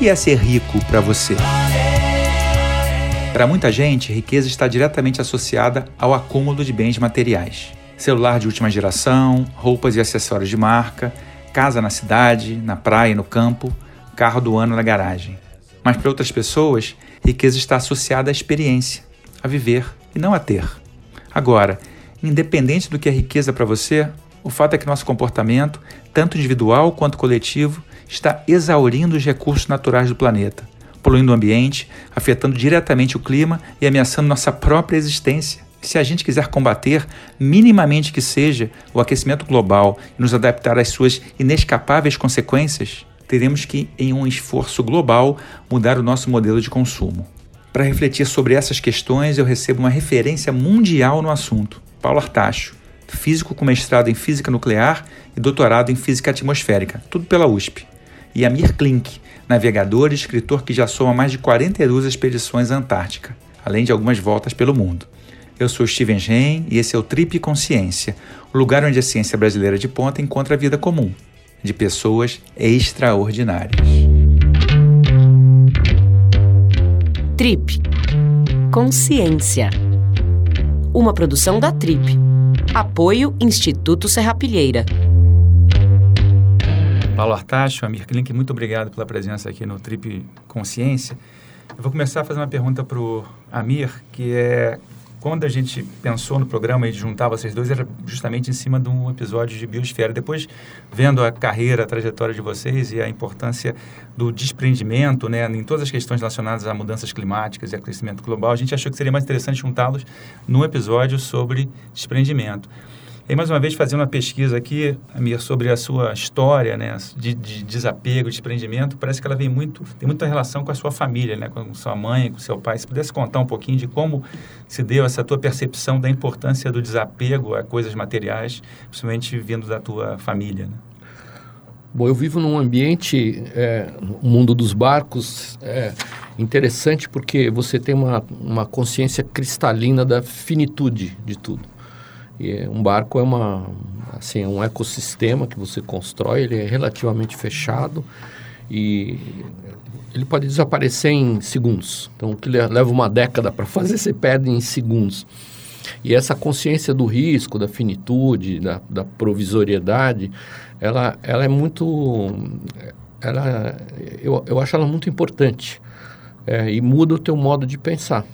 que é ser rico para você? Para muita gente, riqueza está diretamente associada ao acúmulo de bens materiais. Celular de última geração, roupas e acessórios de marca, casa na cidade, na praia e no campo, carro do ano na garagem. Mas para outras pessoas, riqueza está associada à experiência, a viver e não a ter. Agora, independente do que é riqueza para você, o fato é que nosso comportamento, tanto individual quanto coletivo, está exaurindo os recursos naturais do planeta poluindo o ambiente, afetando diretamente o clima e ameaçando nossa própria existência. Se a gente quiser combater, minimamente que seja, o aquecimento global e nos adaptar às suas inescapáveis consequências, teremos que, em um esforço global, mudar o nosso modelo de consumo. Para refletir sobre essas questões, eu recebo uma referência mundial no assunto, Paulo Artacho, físico com mestrado em física nuclear e doutorado em física atmosférica, tudo pela USP, e Amir Klink, navegador e escritor que já soma mais de 42 expedições à Antártica, além de algumas voltas pelo mundo. Eu sou Steven Gen e esse é o Trip Consciência, o lugar onde a ciência brasileira de ponta encontra a vida comum, de pessoas extraordinárias. Trip Consciência. Uma produção da Trip. Apoio Instituto Serrapilheira. Paulo Artacho, Amir Klink, muito obrigado pela presença aqui no Trip Consciência. Eu vou começar a fazer uma pergunta para o Amir, que é quando a gente pensou no programa e juntar vocês dois, era justamente em cima de um episódio de Biosfera. Depois, vendo a carreira, a trajetória de vocês e a importância do desprendimento né, em todas as questões relacionadas a mudanças climáticas e aquecimento global, a gente achou que seria mais interessante juntá-los num episódio sobre desprendimento. E mais uma vez fazendo uma pesquisa aqui, Amir, sobre a sua história, né, de, de, desapego, de desprendimento, parece que ela vem muito, tem muita relação com a sua família, né, com sua mãe, com seu pai. Se pudesse contar um pouquinho de como se deu essa tua percepção da importância do desapego a coisas materiais, principalmente vindo da tua família, né? Bom, eu vivo num ambiente, é, o mundo dos barcos, é interessante porque você tem uma, uma consciência cristalina da finitude de tudo. E um barco é uma assim, é um ecossistema que você constrói, ele é relativamente fechado e ele pode desaparecer em segundos. Então, o que leva uma década para fazer, você perde em segundos. E essa consciência do risco, da finitude, da, da provisoriedade, ela, ela é muito... Ela, eu, eu acho ela muito importante é, e muda o teu modo de pensar.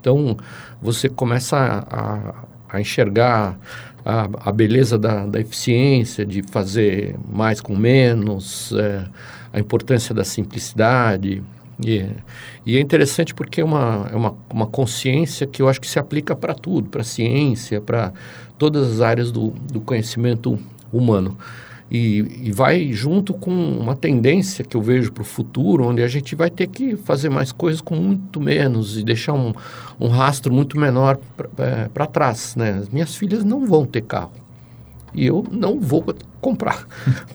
Então, você começa a, a enxergar a, a beleza da, da, eficiência, de fazer mais com menos, é, a importância da simplicidade. E, e, é interessante porque é uma, é uma, uma consciência que eu acho que se aplica para tudo, para a ciência, para todas as áreas do, do conhecimento humano. E, e, vai junto com uma tendência que eu vejo para o futuro, onde a gente vai ter que fazer mais coisas com muito menos e deixar um, um rastro muito menor para trás. Né? As minhas filhas não vão ter carro. E eu não vou comprar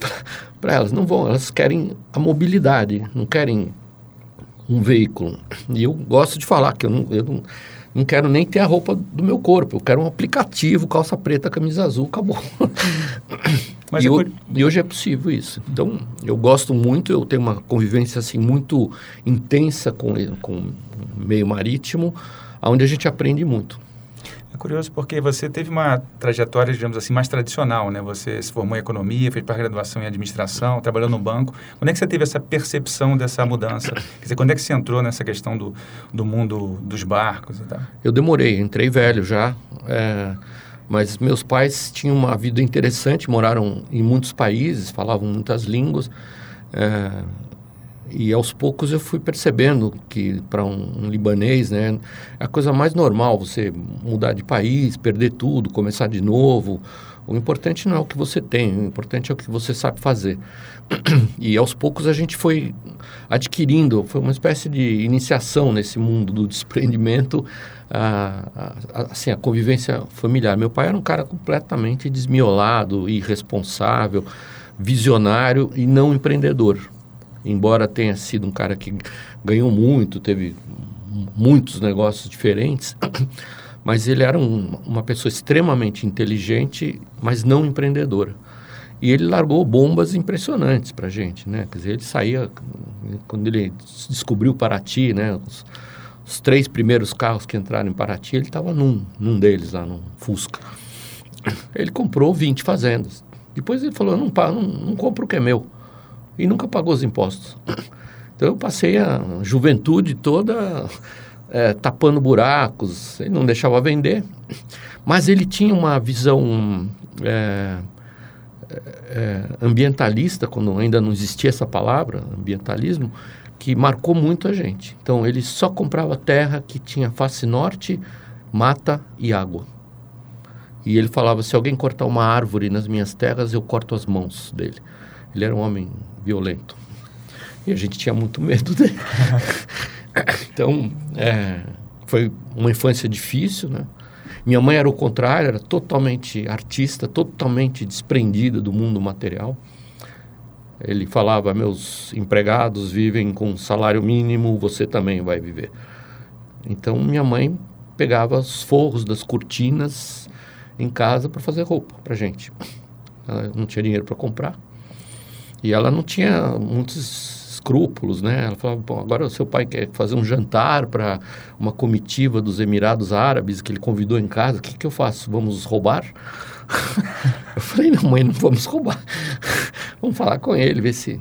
para elas. Não vão, elas querem a mobilidade, não querem um veículo. E eu gosto de falar que eu não, eu não não quero nem ter a roupa do meu corpo, eu quero um aplicativo, calça preta, camisa azul, acabou. Mas e, é por... e, hoje é possível isso. Então, eu gosto muito, eu tenho uma convivência assim muito intensa com, com o meio marítimo, onde a gente aprende muito. É curioso porque você teve uma trajetória, digamos assim, mais tradicional, né? Você se formou em economia, fez pós-graduação em administração, trabalhou no banco. Quando é que você teve essa percepção dessa mudança? Quer dizer, quando é que você entrou nessa questão do, do mundo dos barcos e tal? Eu demorei, entrei velho já. É, mas meus pais tinham uma vida interessante, moraram em muitos países, falavam muitas línguas. É, e aos poucos eu fui percebendo que para um, um, libanês, né, é a coisa mais normal você mudar de país, perder tudo, começar de novo. O importante não é o que você tem, o importante é o que você sabe fazer. E aos poucos a gente foi adquirindo, foi uma espécie de iniciação nesse mundo do desprendimento, a, a, assim, a convivência familiar. Meu pai era um cara completamente desmiolado, irresponsável, visionário e não empreendedor embora tenha sido um cara que ganhou muito, teve muitos negócios diferentes, mas ele era um, uma pessoa extremamente inteligente, mas não empreendedora. E ele largou bombas impressionantes para gente, né? Quer dizer, ele saía Quando ele descobriu Paraty, né? Os, os três primeiros carros que entraram em Paraty, ele estava num, num deles lá, no Fusca. Ele comprou 20 fazendas. Depois ele falou, não, não, não compro o que é meu. E nunca pagou os impostos. Então eu passei a juventude toda é, tapando buracos, ele não deixava vender. Mas ele tinha uma visão é, é, ambientalista, quando ainda não existia essa palavra, ambientalismo, que marcou muito a gente. Então ele só comprava terra que tinha face norte, mata e água. E ele falava: se alguém cortar uma árvore nas minhas terras, eu corto as mãos dele. Ele era um homem violento. E a gente tinha muito medo dele. então, é, foi uma infância difícil, né? Minha mãe era o contrário, era totalmente artista, totalmente desprendida do mundo material. Ele falava: meus empregados vivem com salário mínimo, você também vai viver. Então minha mãe pegava os forros das cortinas em casa para fazer roupa para gente. Ela não tinha dinheiro para comprar. E ela não tinha muitos escrúpulos, né? Ela falava, bom, agora o seu pai quer fazer um jantar para uma comitiva dos Emirados Árabes que ele convidou em casa, o que, que eu faço? Vamos roubar? eu falei, não, mãe, não vamos roubar. vamos falar com ele, ver se...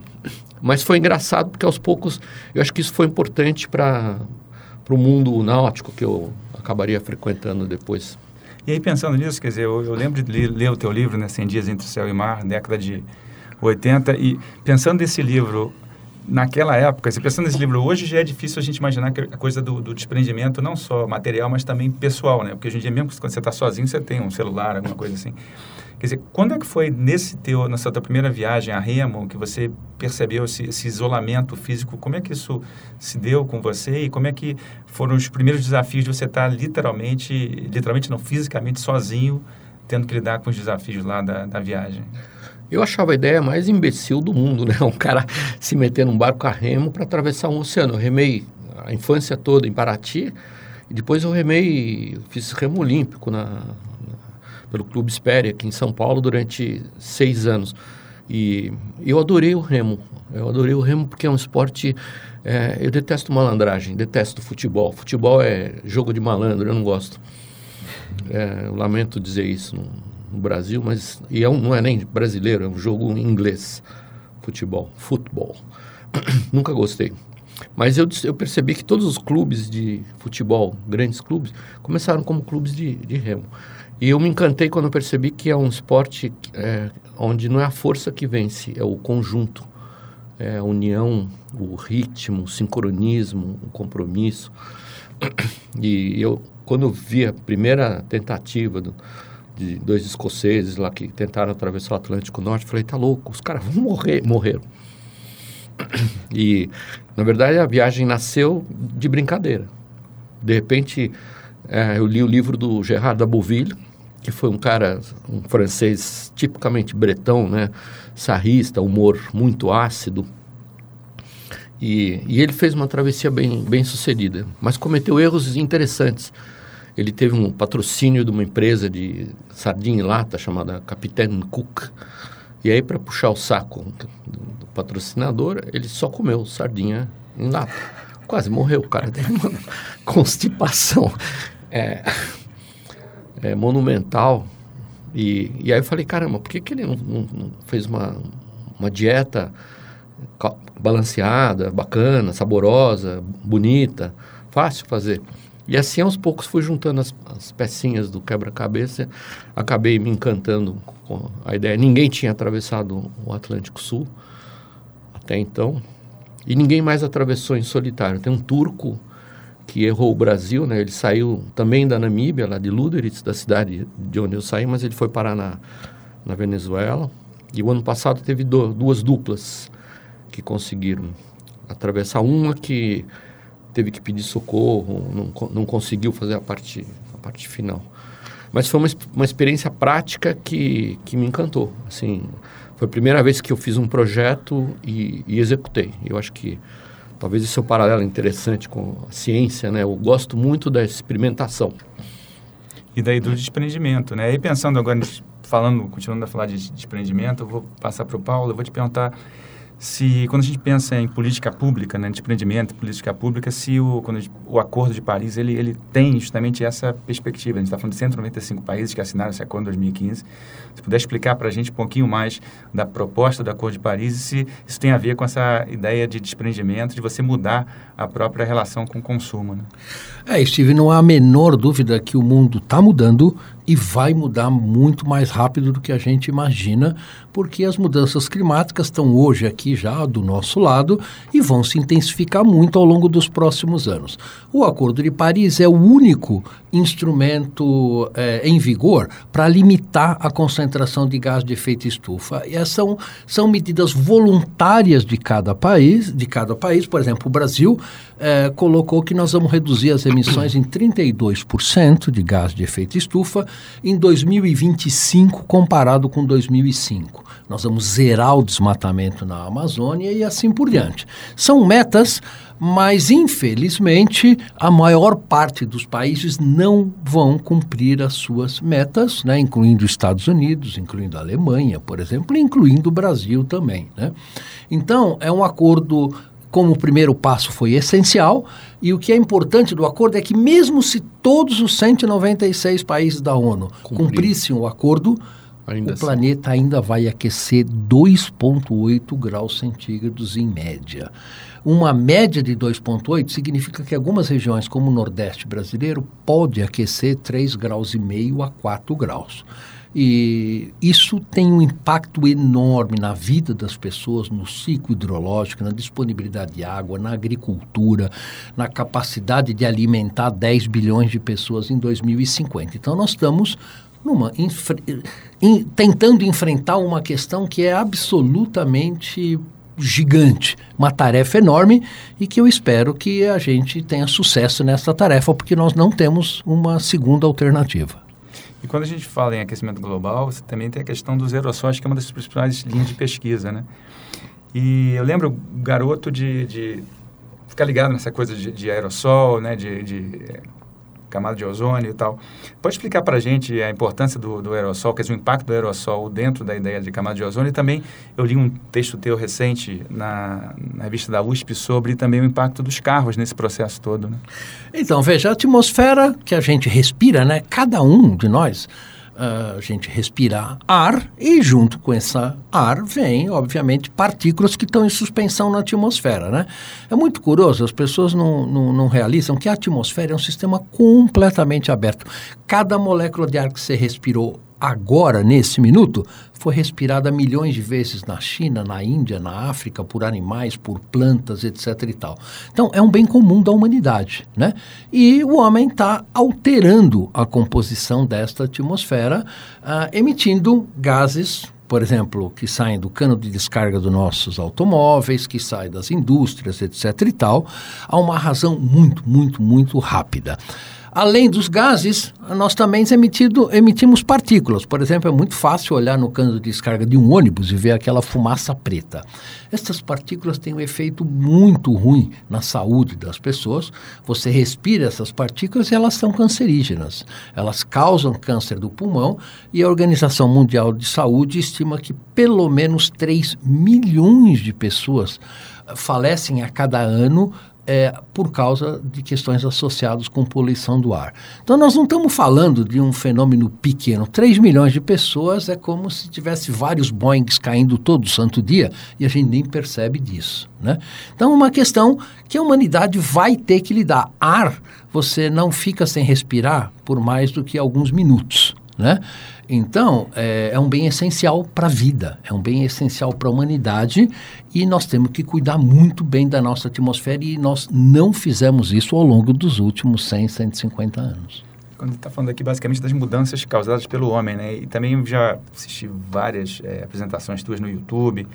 Mas foi engraçado porque aos poucos, eu acho que isso foi importante para o mundo náutico que eu acabaria frequentando depois. E aí, pensando nisso, quer dizer, eu, eu lembro de ler, ler, o teu livro, né, 100 Dias Entre o Céu e Mar, década de 80, e pensando nesse livro naquela época, se pensando nesse livro hoje, já é difícil a gente imaginar que a coisa do, do, desprendimento, não só material, mas também pessoal, né? Porque hoje em dia, mesmo quando você está sozinho, você tem um celular, alguma coisa assim. Quer dizer, quando é que foi nesse teu, nessa tua primeira viagem a Remo que você percebeu esse, esse, isolamento físico? Como é que isso se deu com você e como é que foram os primeiros desafios de você estar literalmente, literalmente não, fisicamente sozinho, tendo que lidar com os desafios lá da, da viagem? Eu achava a ideia mais imbecil do mundo, né? Um cara se meter num barco a remo para atravessar um oceano. Eu remei a infância toda em Paraty e depois eu remei, fiz remo olímpico na, pelo Clube Espéria aqui em São Paulo durante seis anos. E eu adorei o remo. Eu adorei o remo porque é um esporte. É, eu detesto malandragem, detesto futebol. Futebol é jogo de malandro, eu não gosto. É, eu lamento dizer isso no, no Brasil, mas e é um, não é nem brasileiro, é um jogo em inglês. Futebol, futebol. Nunca gostei. Mas eu, eu percebi que todos os clubes de futebol, grandes clubes, começaram como clubes de, de remo. E eu me encantei quando percebi que é um esporte é, onde não é a força que vence, é o conjunto, é a união, o ritmo, o sincronismo, o compromisso. E eu, quando vi a primeira tentativa do, de dois escoceses lá que tentaram atravessar o Atlântico Norte, falei, tá louco, os caras vão morrer, morreram. E, na verdade, a viagem nasceu de brincadeira. De repente, é, eu li o livro do Gerard Dabouville, que foi um cara, um francês tipicamente bretão, né? Sarrista, humor muito ácido. E, e ele fez uma travessia bem, bem sucedida, mas cometeu erros interessantes. Ele teve um patrocínio de uma empresa de sardinha em lata chamada Capitaine Cook. E aí, para puxar o saco do, patrocinador, ele só comeu sardinha em lata. Quase morreu, o cara teve uma constipação. É, é, monumental. E, e aí eu falei, caramba, por que, que ele não, não, não fez uma, uma dieta balanceada, bacana, saborosa, bonita, fácil fazer? E assim, aos poucos, fui juntando as, as pecinhas do quebra-cabeça, acabei me encantando com a ideia. Ninguém tinha atravessado o Atlântico Sul até então, e ninguém mais atravessou em solitário. Tem um turco que errou o Brasil, né? Ele saiu também da Namíbia, lá de Luderitz, da cidade de onde eu saí, mas ele foi parar na, na Venezuela. E o ano passado teve do, duas duplas que conseguiram atravessar. Uma que teve que pedir socorro, não, não conseguiu fazer a parte, a parte final. Mas foi uma, uma experiência prática que, que me encantou. Assim, foi a primeira vez que eu fiz um projeto e, e executei. Eu acho que Talvez esse é um paralelo interessante com a ciência, né? Eu gosto muito da experimentação. E daí do desprendimento, né? E pensando agora, falando, continuando a falar de desprendimento, eu vou passar para o Paulo, eu vou te perguntar se quando a gente pensa em política pública, né, de empreendimento, política pública, se o, quando gente, o Acordo de Paris ele, ele tem justamente essa perspectiva. A gente está falando de 195 países que assinaram esse acordo em 2015. Se puder explicar para a gente um pouquinho mais da proposta do Acordo de Paris e se isso tem a ver com essa ideia de desprendimento, de você mudar a própria relação com o consumo. Né? É, Steve, não há a menor dúvida que o mundo está mudando e vai mudar muito mais rápido do que a gente imagina, porque as mudanças climáticas estão hoje aqui já do nosso lado e vão se intensificar muito ao longo dos próximos anos. O Acordo de Paris é o único instrumento é, em vigor para limitar a concentração de gás de efeito estufa. E são, são medidas voluntárias de cada país, de cada país. Por exemplo, o Brasil é, colocou que nós vamos reduzir as emissões em 32% de gás de efeito estufa em 2025 comparado com 2005. Nós vamos zerar o desmatamento na Amazônia e assim por diante. São metas, mas infelizmente a maior parte dos países não vão cumprir as suas metas, né, incluindo os Estados Unidos, incluindo a Alemanha, por exemplo, incluindo o Brasil também. Né? Então, é um acordo como o primeiro passo foi essencial, e o que é importante do acordo é que, mesmo se todos os 196 países da ONU Cumprir. cumprissem o acordo, ainda o assim. planeta ainda vai aquecer 2,8 graus centígrados em média. Uma média de 2,8 significa que algumas regiões, como o Nordeste brasileiro, pode aquecer 3,5 graus e meio a 4 graus. E isso tem um impacto enorme na vida das pessoas, no ciclo hidrológico, na disponibilidade de água, na agricultura, na capacidade de alimentar 10 bilhões de pessoas em 2050. Então, nós estamos numa, in, tentando enfrentar uma questão que é absolutamente gigante, uma tarefa enorme e que eu espero que a gente tenha sucesso nessa tarefa, porque nós não temos uma segunda alternativa. E quando a gente fala em aquecimento global, você também tem a questão dos aerossóis, que é uma das principais linhas de pesquisa, né? E eu lembro garoto de, de ficar ligado nessa coisa de, de aerossol, né? De, de camada de ozônio e tal. Pode explicar para a gente a importância do, do aerossol, quer dizer, o impacto do aerossol dentro da ideia de camada de ozônio? E também eu li um texto teu recente na, na revista da USP sobre também o impacto dos carros nesse processo todo. Né? Então, veja, a atmosfera que a gente respira, né? Cada um de nós a gente respirar ar e junto com esse ar vem, obviamente, partículas que estão em suspensão na atmosfera, né? É muito curioso, as pessoas não, não, não realizam que a atmosfera é um sistema completamente aberto. Cada molécula de ar que você respirou agora, nesse minuto, foi respirada milhões de vezes na China, na Índia, na África, por animais, por plantas, etc. e tal. Então, é um bem comum da humanidade, né? E o homem está alterando a composição desta atmosfera, uh, emitindo gases por exemplo, que saem do cano de descarga dos nossos automóveis, que saem das indústrias, etc. e tal, há uma razão muito, muito, muito rápida. Além dos gases, nós também emitido, emitimos partículas. Por exemplo, é muito fácil olhar no cano de descarga de um ônibus e ver aquela fumaça preta. Essas partículas têm um efeito muito ruim na saúde das pessoas. Você respira essas partículas e elas são cancerígenas. Elas causam câncer do pulmão e a Organização Mundial de Saúde estima que pelo menos 3 milhões de pessoas falecem a cada ano é, por causa de questões associadas com poluição do ar. Então, nós não estamos falando de um fenômeno pequeno. 3 milhões de pessoas é como se tivesse vários Boeings caindo todo santo dia e a gente nem percebe disso. Né? Então, uma questão que a humanidade vai ter que lidar. Ar, você não fica sem respirar por mais do que alguns minutos. Né? Então, é, é um bem essencial para a vida, é um bem essencial para a humanidade e nós temos que cuidar muito bem da nossa atmosfera e nós não fizemos isso ao longo dos últimos 100, 150 anos. Quando está falando aqui basicamente das mudanças causadas pelo homem, né? E também já assisti várias é, apresentações tuas no YouTube,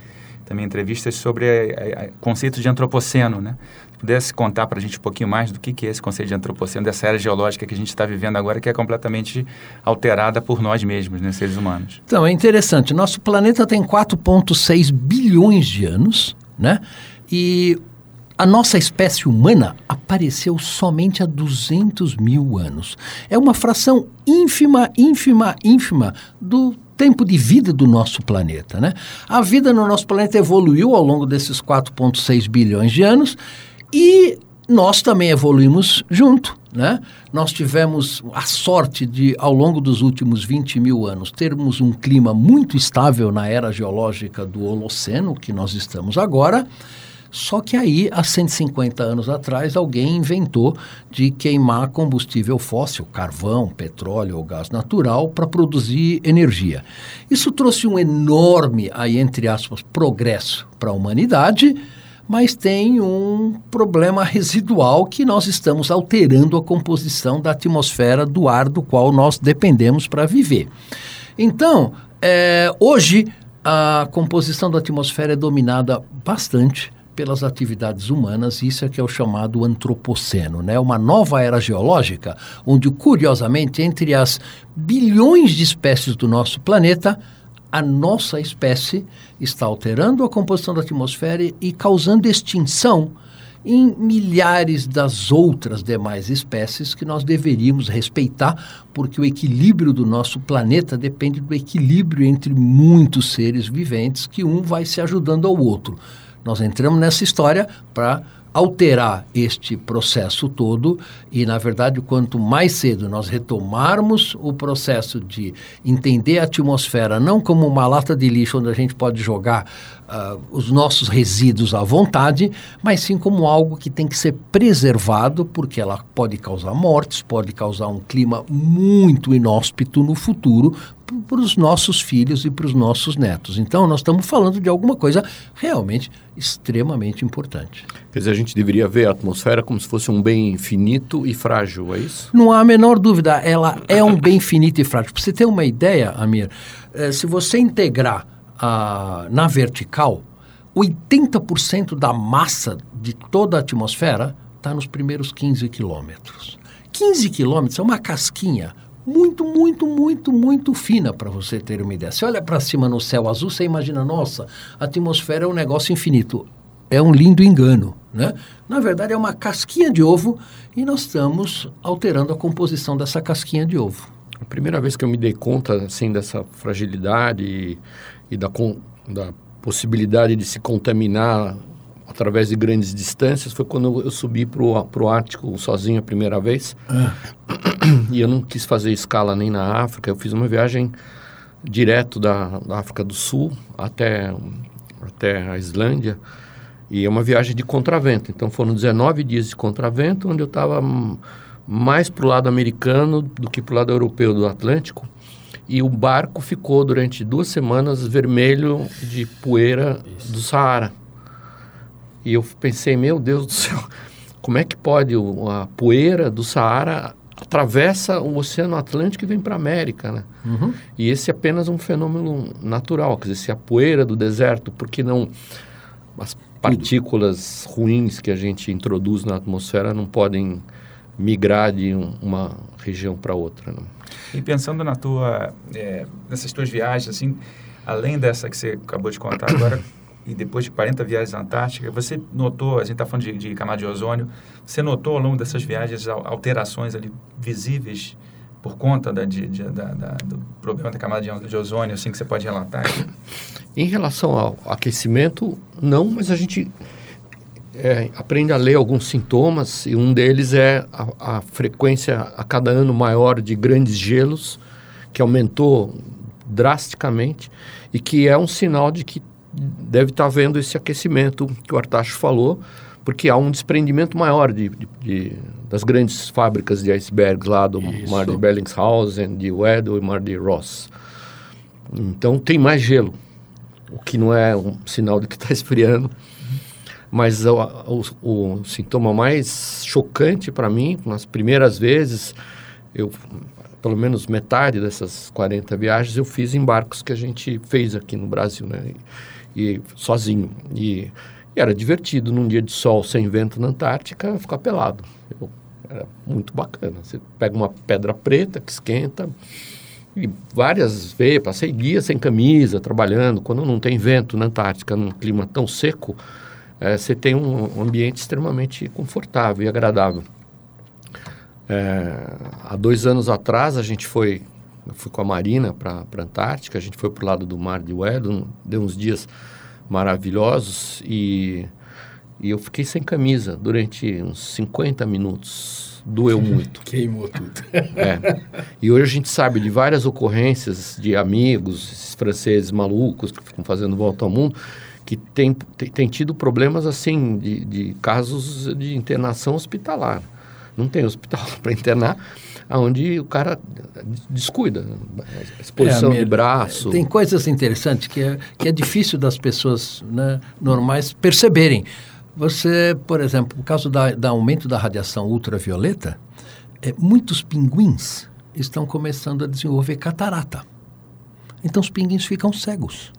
também entrevistas sobre o conceito de antropoceno, né? pudesse contar para a gente um pouquinho mais do que, que é esse conceito de antropoceno, dessa era geológica que a gente está vivendo agora, que é completamente alterada por nós mesmos, né, seres humanos. Então, é interessante. Nosso planeta tem 4,6 bilhões de anos, né? E a nossa espécie humana apareceu somente há 200 mil anos. É uma fração ínfima, ínfima, ínfima do tempo de vida do nosso planeta. Né? A vida no nosso planeta evoluiu ao longo desses 4,6 bilhões de anos e nós também evoluímos junto. Né? Nós tivemos a sorte de, ao longo dos últimos 20 mil anos, termos um clima muito estável na era geológica do Holoceno, que nós estamos agora. Só que aí, há 150 anos atrás, alguém inventou de queimar combustível fóssil, carvão, petróleo ou gás natural, para produzir energia. Isso trouxe um enorme, aí entre aspas, progresso para a humanidade, mas tem um problema residual que nós estamos alterando a composição da atmosfera do ar do qual nós dependemos para viver. Então, é, hoje a composição da atmosfera é dominada bastante pelas atividades humanas, isso é que é o chamado antropoceno, né? Uma nova era geológica, onde curiosamente entre as bilhões de espécies do nosso planeta, a nossa espécie está alterando a composição da atmosfera e causando extinção em milhares das outras demais espécies que nós deveríamos respeitar, porque o equilíbrio do nosso planeta depende do equilíbrio entre muitos seres viventes, que um vai se ajudando ao outro. Nós entramos nessa história para alterar este processo todo e, na verdade, quanto mais cedo nós retomarmos o processo de entender a atmosfera não como uma lata de lixo onde a gente pode jogar uh, os nossos resíduos à vontade, mas sim como algo que tem que ser preservado porque ela pode causar mortes, pode causar um clima muito inóspito no futuro para os nossos filhos e para os nossos netos. Então, nós estamos falando de alguma coisa realmente extremamente importante. Quer dizer, a gente deveria ver a atmosfera como se fosse um bem finito e frágil, é isso? Não há a menor dúvida, ela é um bem finito e frágil. Para você ter uma ideia, Amir, eh, se você integrar ah, na vertical, 80% da massa de toda a atmosfera está nos primeiros 15 quilômetros. 15 quilômetros é uma casquinha muito, muito, muito, muito fina para você ter uma ideia. Você olha para cima no céu azul, você imagina, nossa, a atmosfera é um negócio infinito. É um lindo engano, né? Na verdade, é uma casquinha de ovo e nós estamos alterando a composição dessa casquinha de ovo. A primeira vez que eu me dei conta, assim, dessa fragilidade e, da, da possibilidade de se contaminar através de grandes distâncias foi quando eu subi para o Ártico sozinho a primeira vez. Ah. E eu não quis fazer escala nem na África, eu fiz uma viagem direto da, da África do Sul até, até a Islândia. E é uma viagem de contravento. Então foram 19 dias de contravento, onde eu estava mais para o lado americano do que para o lado europeu do Atlântico. E o barco ficou durante duas semanas vermelho de poeira Isso. do Saara. E eu pensei, meu Deus do céu, como é que pode a poeira do Saara atravessa o Oceano Atlântico e vem para a América, né? Uhum. E esse é apenas um fenômeno natural, quer dizer, se a poeira do deserto, porque não as partículas ruins que a gente introduz na atmosfera não podem migrar de um, uma região para outra. Né? E pensando na tua, é, nessas tuas viagens, assim, além dessa que você acabou de contar agora, e depois de 40 viagens à Antártica, você notou, a gente está falando de, de camada de ozônio, você notou ao longo dessas viagens alterações ali visíveis por conta da, de, de, da, da, do problema da camada de, de ozônio, assim, que você pode relatar? Em relação ao aquecimento, não, mas a gente é, aprende a ler alguns sintomas e um deles é a, a, frequência a cada ano maior de grandes gelos, que aumentou drasticamente e que é um sinal de que deve estar tá havendo esse aquecimento que o Artacho falou, porque há um desprendimento maior de, de, de das grandes fábricas de icebergs lá do Isso. mar de Bellingshausen, de Weddell e mar de Ross. Então tem mais gelo, o que não é um sinal de que está esfriando. Mas o, o, o, sintoma mais chocante para mim, nas primeiras vezes, eu pelo menos metade dessas 40 viagens eu fiz em barcos que a gente fez aqui no Brasil, né? e sozinho. E, e, era divertido num dia de sol sem vento na Antártica ficar pelado. Eu, era muito bacana. Você pega uma pedra preta que esquenta e várias vezes passei dias sem camisa trabalhando quando não tem vento na Antártica num clima tão seco é, você tem um ambiente extremamente confortável e agradável é, há dois anos atrás a gente foi eu fui com a Marina para a Antártica, a gente foi para o lado do mar de Wedding, deu uns dias maravilhosos e, e eu fiquei sem camisa durante uns 50 minutos. Doeu muito. Queimou tudo. É. E hoje a gente sabe de várias ocorrências de amigos, esses franceses malucos que ficam fazendo volta ao mundo, que tem, tem, tem tido problemas assim de, de casos de internação hospitalar. Não tem hospital para internar, onde o cara descuida, exposição é, de braço. Tem coisas interessantes que é, que é difícil das pessoas né, normais perceberem. Você, por exemplo, por causa da, do aumento da radiação ultravioleta, é, muitos pinguins estão começando a desenvolver catarata. Então os pinguins ficam cegos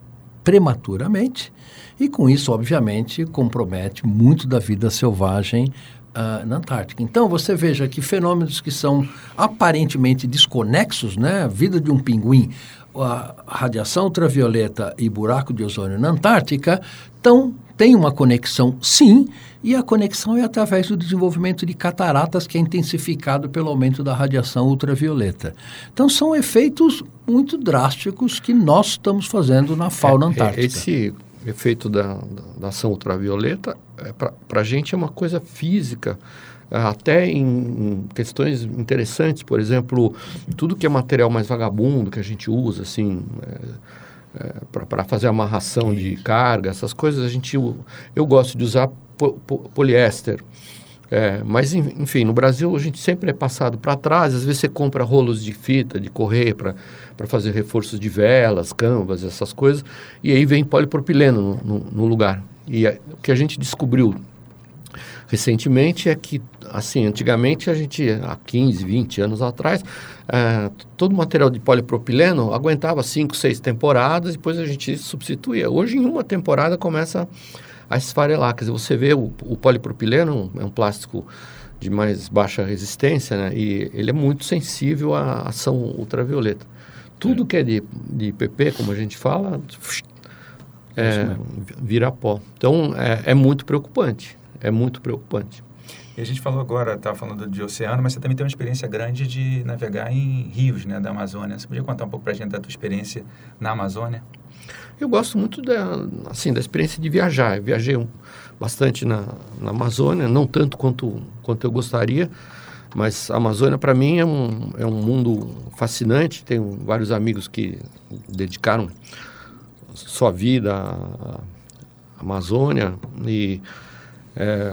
prematuramente e com isso, obviamente, compromete muito da vida selvagem uh, na Antártica. Então, você veja que fenômenos que são aparentemente desconexos, né? A vida de um pinguim, a radiação ultravioleta e buraco de ozônio na Antártica, tão, tem uma conexão, sim, e a conexão é através do desenvolvimento de cataratas, que é intensificado pelo aumento da radiação ultravioleta. Então, são efeitos muito drásticos que nós estamos fazendo na fauna é, é antártica. Esse efeito da, da ação ultravioleta, é, para a gente é uma coisa física, é, até em, questões interessantes, por exemplo, tudo que é material mais vagabundo que a gente usa, assim, é, é, para fazer amarração de carga, essas coisas, a gente, eu, eu gosto de usar po, po, poliéster. É, mas, enfim, no Brasil a gente sempre é passado para trás. Às vezes você compra rolos de fita, de correr para fazer reforços de velas, canvas, essas coisas. E aí vem polipropileno no, no, no lugar. E é, o que a gente descobriu recentemente é que, assim, antigamente a gente, há 15, 20 anos atrás, é, todo o material de polipropileno aguentava 5, 6 temporadas, depois a gente substituía. Hoje, em uma temporada, começa a esfarelar. Quer dizer, você vê o, o polipropileno, é um plástico de mais baixa resistência, né? E ele é muito sensível à ação ultravioleta. Tudo é. que é de, de PP, como a gente fala, é, vira pó. Então, é, é, muito preocupante. É muito preocupante. E a gente falou agora, estava falando de oceano, mas você também tem uma experiência grande de navegar em rios, né, da Amazônia. Você podia contar um pouco para a gente da tua experiência na Amazônia? Eu gosto muito da, assim, da experiência de viajar. Eu viajei um, bastante na, na Amazônia, não tanto quanto, quanto eu gostaria, mas a Amazônia para mim é um, é um mundo fascinante. Tenho vários amigos que dedicaram sua vida à Amazônia e é,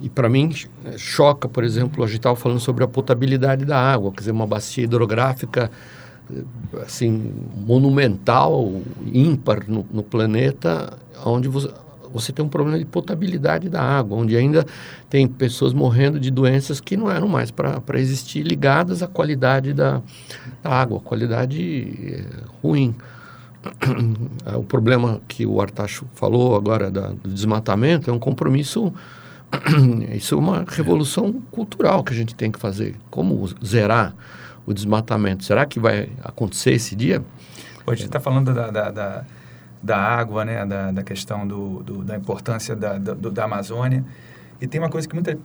e para mim choca, por exemplo, a gente estava falando sobre a potabilidade da água, quer dizer, uma bacia hidrográfica assim monumental, ímpar no, no planeta, onde você, você tem um problema de potabilidade da água, onde ainda tem pessoas morrendo de doenças que não eram mais para existir, ligadas à qualidade da, da água, qualidade eh, ruim. O problema que o Artacho falou agora da, do desmatamento é um compromisso, isso é uma revolução cultural que a gente tem que fazer. Como zerar o desmatamento. Será que vai acontecer esse dia? Hoje você está falando da, da, da, da, água, né? da, da questão do, do da importância da, da Amazônia. E tem uma coisa que muita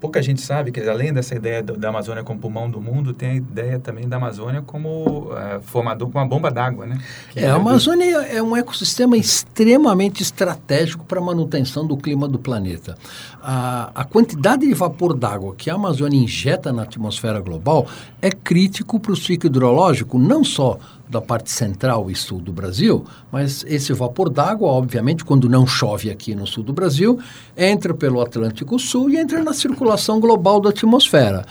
pouca gente sabe que além dessa ideia da Amazônia como pulmão do mundo, tem a ideia também da Amazônia como uh, formador, com uma bomba d'água, né? é, a Amazônia é um ecossistema extremamente estratégico para a manutenção do clima do planeta. A, a quantidade de vapor d'água que a Amazônia injeta na atmosfera global é crítico para o ciclo hidrológico, não só da parte central e sul do Brasil, mas esse vapor d'água, obviamente, quando não chove aqui no sul do Brasil, entra pelo Atlântico Sul e entra na circulação global da atmosfera.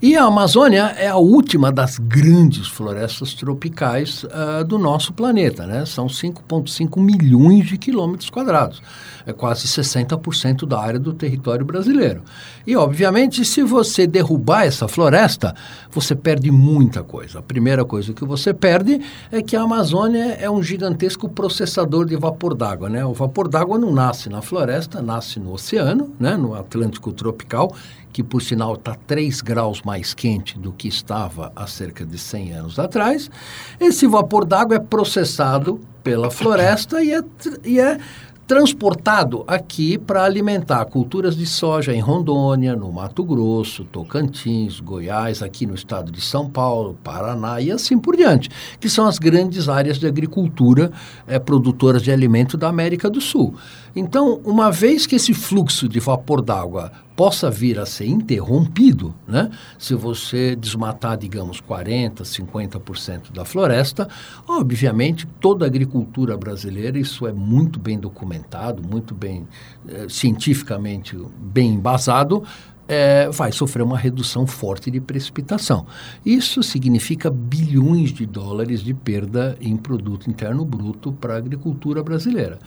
E a Amazônia é a última das grandes florestas tropicais uh, do nosso planeta, né? São 5,5 milhões de quilômetros quadrados. É quase 60% da área do território brasileiro. E, obviamente, se você derrubar essa floresta, você perde muita coisa. A primeira coisa que você perde é que a Amazônia é um gigantesco processador de vapor d'água, né? O vapor d'água não nasce na floresta, nasce no oceano, né? No Atlântico tropical, que por sinal está 3 graus mais quente do que estava há cerca de 100 anos atrás, esse vapor d'água é processado pela floresta e é, e é transportado aqui para alimentar culturas de soja em Rondônia, no Mato Grosso, Tocantins, Goiás, aqui no estado de São Paulo, Paraná e assim por diante, que são as grandes áreas de agricultura é, produtoras de alimento da América do Sul. Então, uma vez que esse fluxo de vapor d'água possa vir a ser interrompido, né? se você desmatar, digamos, 40%, 50% da floresta, obviamente toda a agricultura brasileira, isso é muito bem documentado, muito bem eh, cientificamente bem embasado, é, vai sofrer uma redução forte de precipitação. Isso significa bilhões de dólares de perda em produto interno bruto para a agricultura brasileira.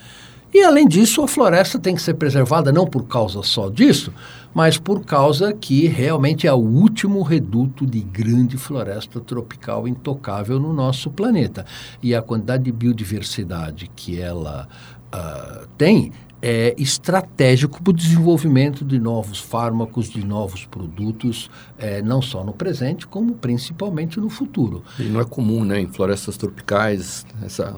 E, além disso, a floresta tem que ser preservada não por causa só disso, mas por causa que realmente é o último reduto de grande floresta tropical intocável no nosso planeta. E a quantidade de biodiversidade que ela uh, tem é estratégico para o desenvolvimento de novos fármacos, de novos produtos, é, não só no presente, como principalmente no futuro. E não é comum, né, em florestas tropicais, essa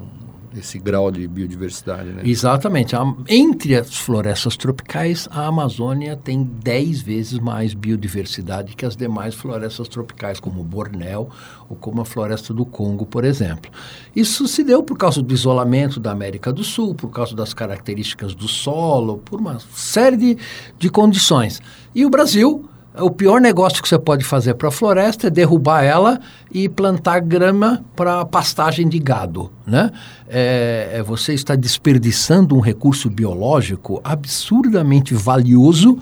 esse grau de biodiversidade, né? Exatamente. entre as florestas tropicais, a Amazônia tem 10 vezes mais biodiversidade que as demais florestas tropicais, como Bornéu ou como a floresta do Congo, por exemplo. Isso se deu por causa do isolamento da América do Sul, por causa das características do solo, por uma série de, de condições. E o Brasil o pior negócio que você pode fazer para a floresta é derrubar ela e plantar grama para pastagem de gado. Né? É, é, você está desperdiçando um recurso biológico absurdamente valioso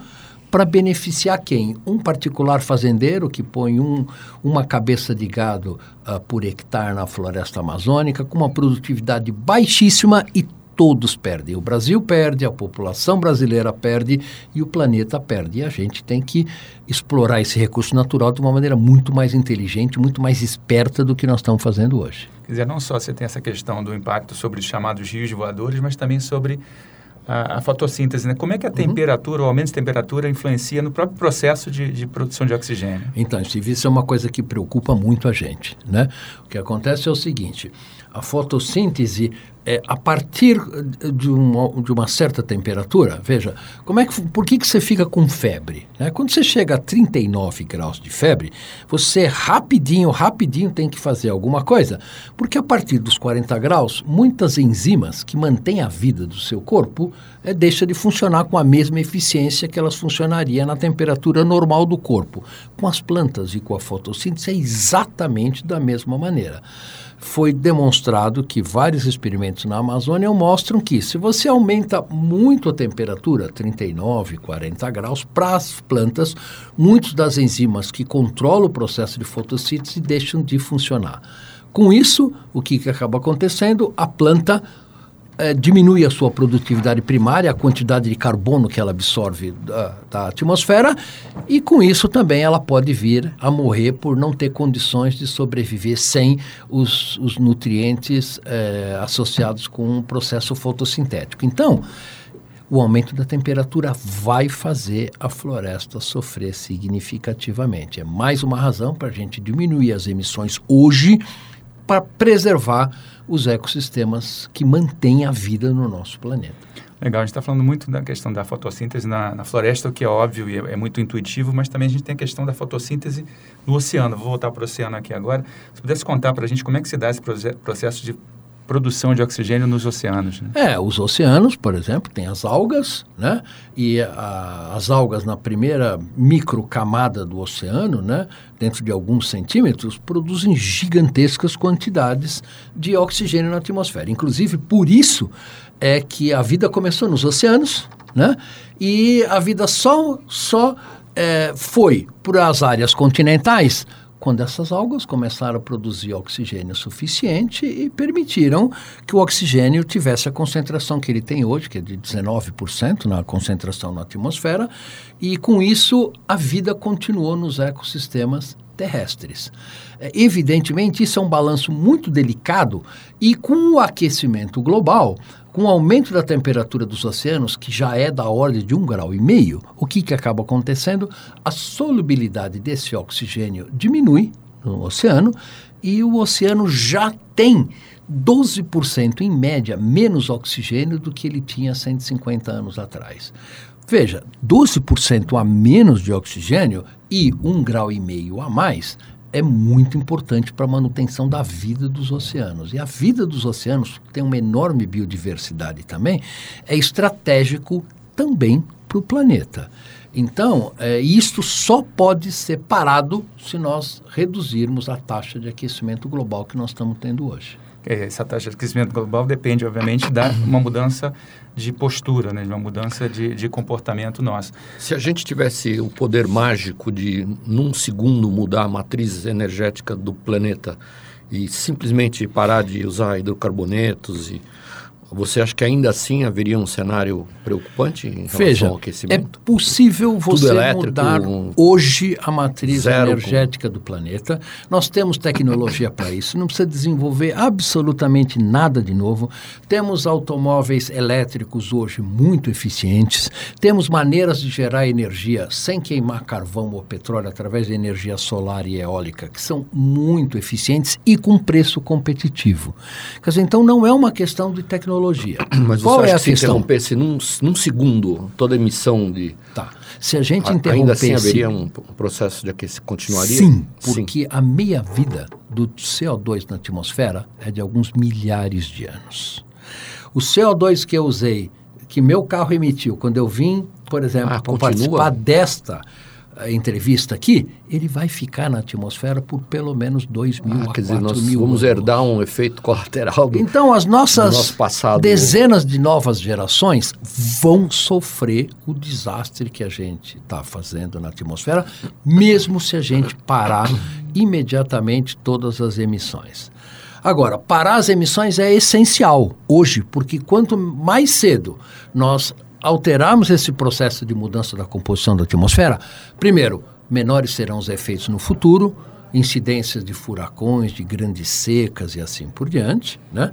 para beneficiar quem? Um particular fazendeiro que põe um, uma cabeça de gado uh, por hectare na floresta amazônica com uma produtividade baixíssima e todos perdem. O Brasil perde, a população brasileira perde e o planeta perde. E a gente tem que explorar esse recurso natural de uma maneira muito mais inteligente, muito mais esperta do que nós estamos fazendo hoje. Quer dizer, não só você tem essa questão do impacto sobre os chamados rios voadores, mas também sobre a, a fotossíntese. Né? Como é que a uhum. temperatura, o aumento de temperatura, influencia no próprio processo de, de produção de oxigênio? Então, Steve, isso é uma coisa que preocupa muito a gente. Né? O que acontece é o seguinte: a fotossíntese é, a partir de uma, de uma, certa temperatura, veja, como é que, por que, que você fica com febre? Né? Quando você chega a 39 graus de febre, você rapidinho, rapidinho tem que fazer alguma coisa, porque a partir dos 40 graus, muitas enzimas que mantêm a vida do seu corpo é, deixam de funcionar com a mesma eficiência que elas funcionariam na temperatura normal do corpo. Com as plantas e com a fotossíntese é exatamente da mesma maneira foi demonstrado que vários experimentos na Amazônia mostram que se você aumenta muito a temperatura, 39, 40 graus, para as plantas, muitas das enzimas que controlam o processo de fotossíntese deixam de funcionar. Com isso, o que, que acaba acontecendo? A planta é, diminui a sua produtividade primária, a quantidade de carbono que ela absorve da, da, atmosfera, e com isso também ela pode vir a morrer por não ter condições de sobreviver sem os, os nutrientes é, associados com o processo fotossintético. Então, o aumento da temperatura vai fazer a floresta sofrer significativamente. É mais uma razão para a gente diminuir as emissões hoje para preservar os ecossistemas que mantêm a vida no nosso planeta. Legal, a gente está falando muito da questão da fotossíntese na, na floresta, o que é óbvio e é, é, muito intuitivo, mas também a gente tem a questão da fotossíntese no oceano. Vou voltar para o oceano aqui agora. Se pudesse contar para a gente como é que se dá esse processo de produção de oxigênio nos oceanos. Né? É, os oceanos, por exemplo, tem as algas, né? E a, as algas na primeira microcamada do oceano, né? Dentro de alguns centímetros, produzem gigantescas quantidades de oxigênio na atmosfera. Inclusive, por isso é que a vida começou nos oceanos, né? E a vida só, só é, foi para as áreas continentais quando essas algas começaram a produzir oxigênio suficiente e permitiram que o oxigênio tivesse a concentração que ele tem hoje, que é de 19% na concentração na atmosfera, e com isso a vida continuou nos ecossistemas terrestres. É, evidentemente, isso é um balanço muito delicado e com o aquecimento global, com o aumento da temperatura dos oceanos, que já é da ordem de um grau e meio, o que, que acaba acontecendo? A solubilidade desse oxigênio diminui no oceano e o oceano já tem 12% em média menos oxigênio do que ele tinha 150 anos atrás. Veja, 12% a menos de oxigênio e um grau e meio a mais é muito importante para a manutenção da vida dos oceanos. E a vida dos oceanos, que tem uma enorme biodiversidade também, é estratégico também para o planeta. Então, é, isto só pode ser parado se nós reduzirmos a taxa de aquecimento global que nós estamos tendo hoje. É, essa taxa de aquecimento global depende, obviamente, de uma mudança de postura, né, de uma mudança de, de comportamento nosso. Se a gente tivesse o poder mágico de, num segundo, mudar a matriz energética do planeta e simplesmente parar de usar hidrocarbonetos e você acha que ainda assim haveria um cenário preocupante em relação Veja, ao aquecimento? É possível você elétrico, mudar hoje a matriz zero, energética do planeta. Nós temos tecnologia para isso, não precisa desenvolver absolutamente nada de novo. Temos automóveis elétricos hoje muito eficientes, temos maneiras de gerar energia sem queimar carvão ou petróleo através de energia solar e eólica, que são muito eficientes e com preço competitivo. Quer dizer, então não é uma questão de tecnologia tecnologia. Mas Qual é a se questão? interrompesse num, num segundo toda emissão de... Tá. Se a gente interrompesse... Ainda assim haveria um processo de aquecimento? Continuaria? Sim, porque Sim. a meia-vida do CO2 na atmosfera é de alguns milhares de anos. O CO2 que eu usei, que meu carro emitiu, quando eu vim, por exemplo, ah, participar desta entrevista aqui, ele vai ficar na atmosfera por pelo menos 2 mil ah, a 4 nós mil vamos anos. herdar um efeito colateral do, Então, as nossas dezenas de novas gerações vão sofrer o desastre que a gente está fazendo na atmosfera, mesmo se a gente parar imediatamente todas as emissões. Agora, parar as emissões é essencial hoje, porque quanto mais cedo nós alterarmos esse processo de mudança da composição da atmosfera, primeiro, menores serão os efeitos no futuro, incidências de furacões, de grandes secas e assim por diante, né?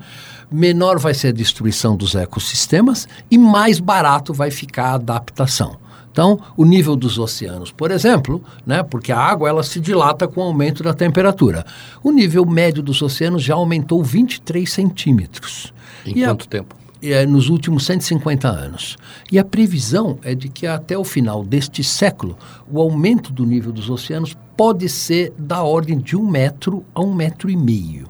menor vai ser a destruição dos ecossistemas e mais barato vai ficar a adaptação. Então, o nível dos oceanos, por exemplo, né, porque a água ela se dilata com o aumento da temperatura. O nível médio dos oceanos já aumentou 23 centímetros. Em e quanto a, tempo? É, nos últimos 150 anos. E a previsão é de que até o final deste século, o aumento do nível dos oceanos pode ser da ordem de um metro a um metro e meio.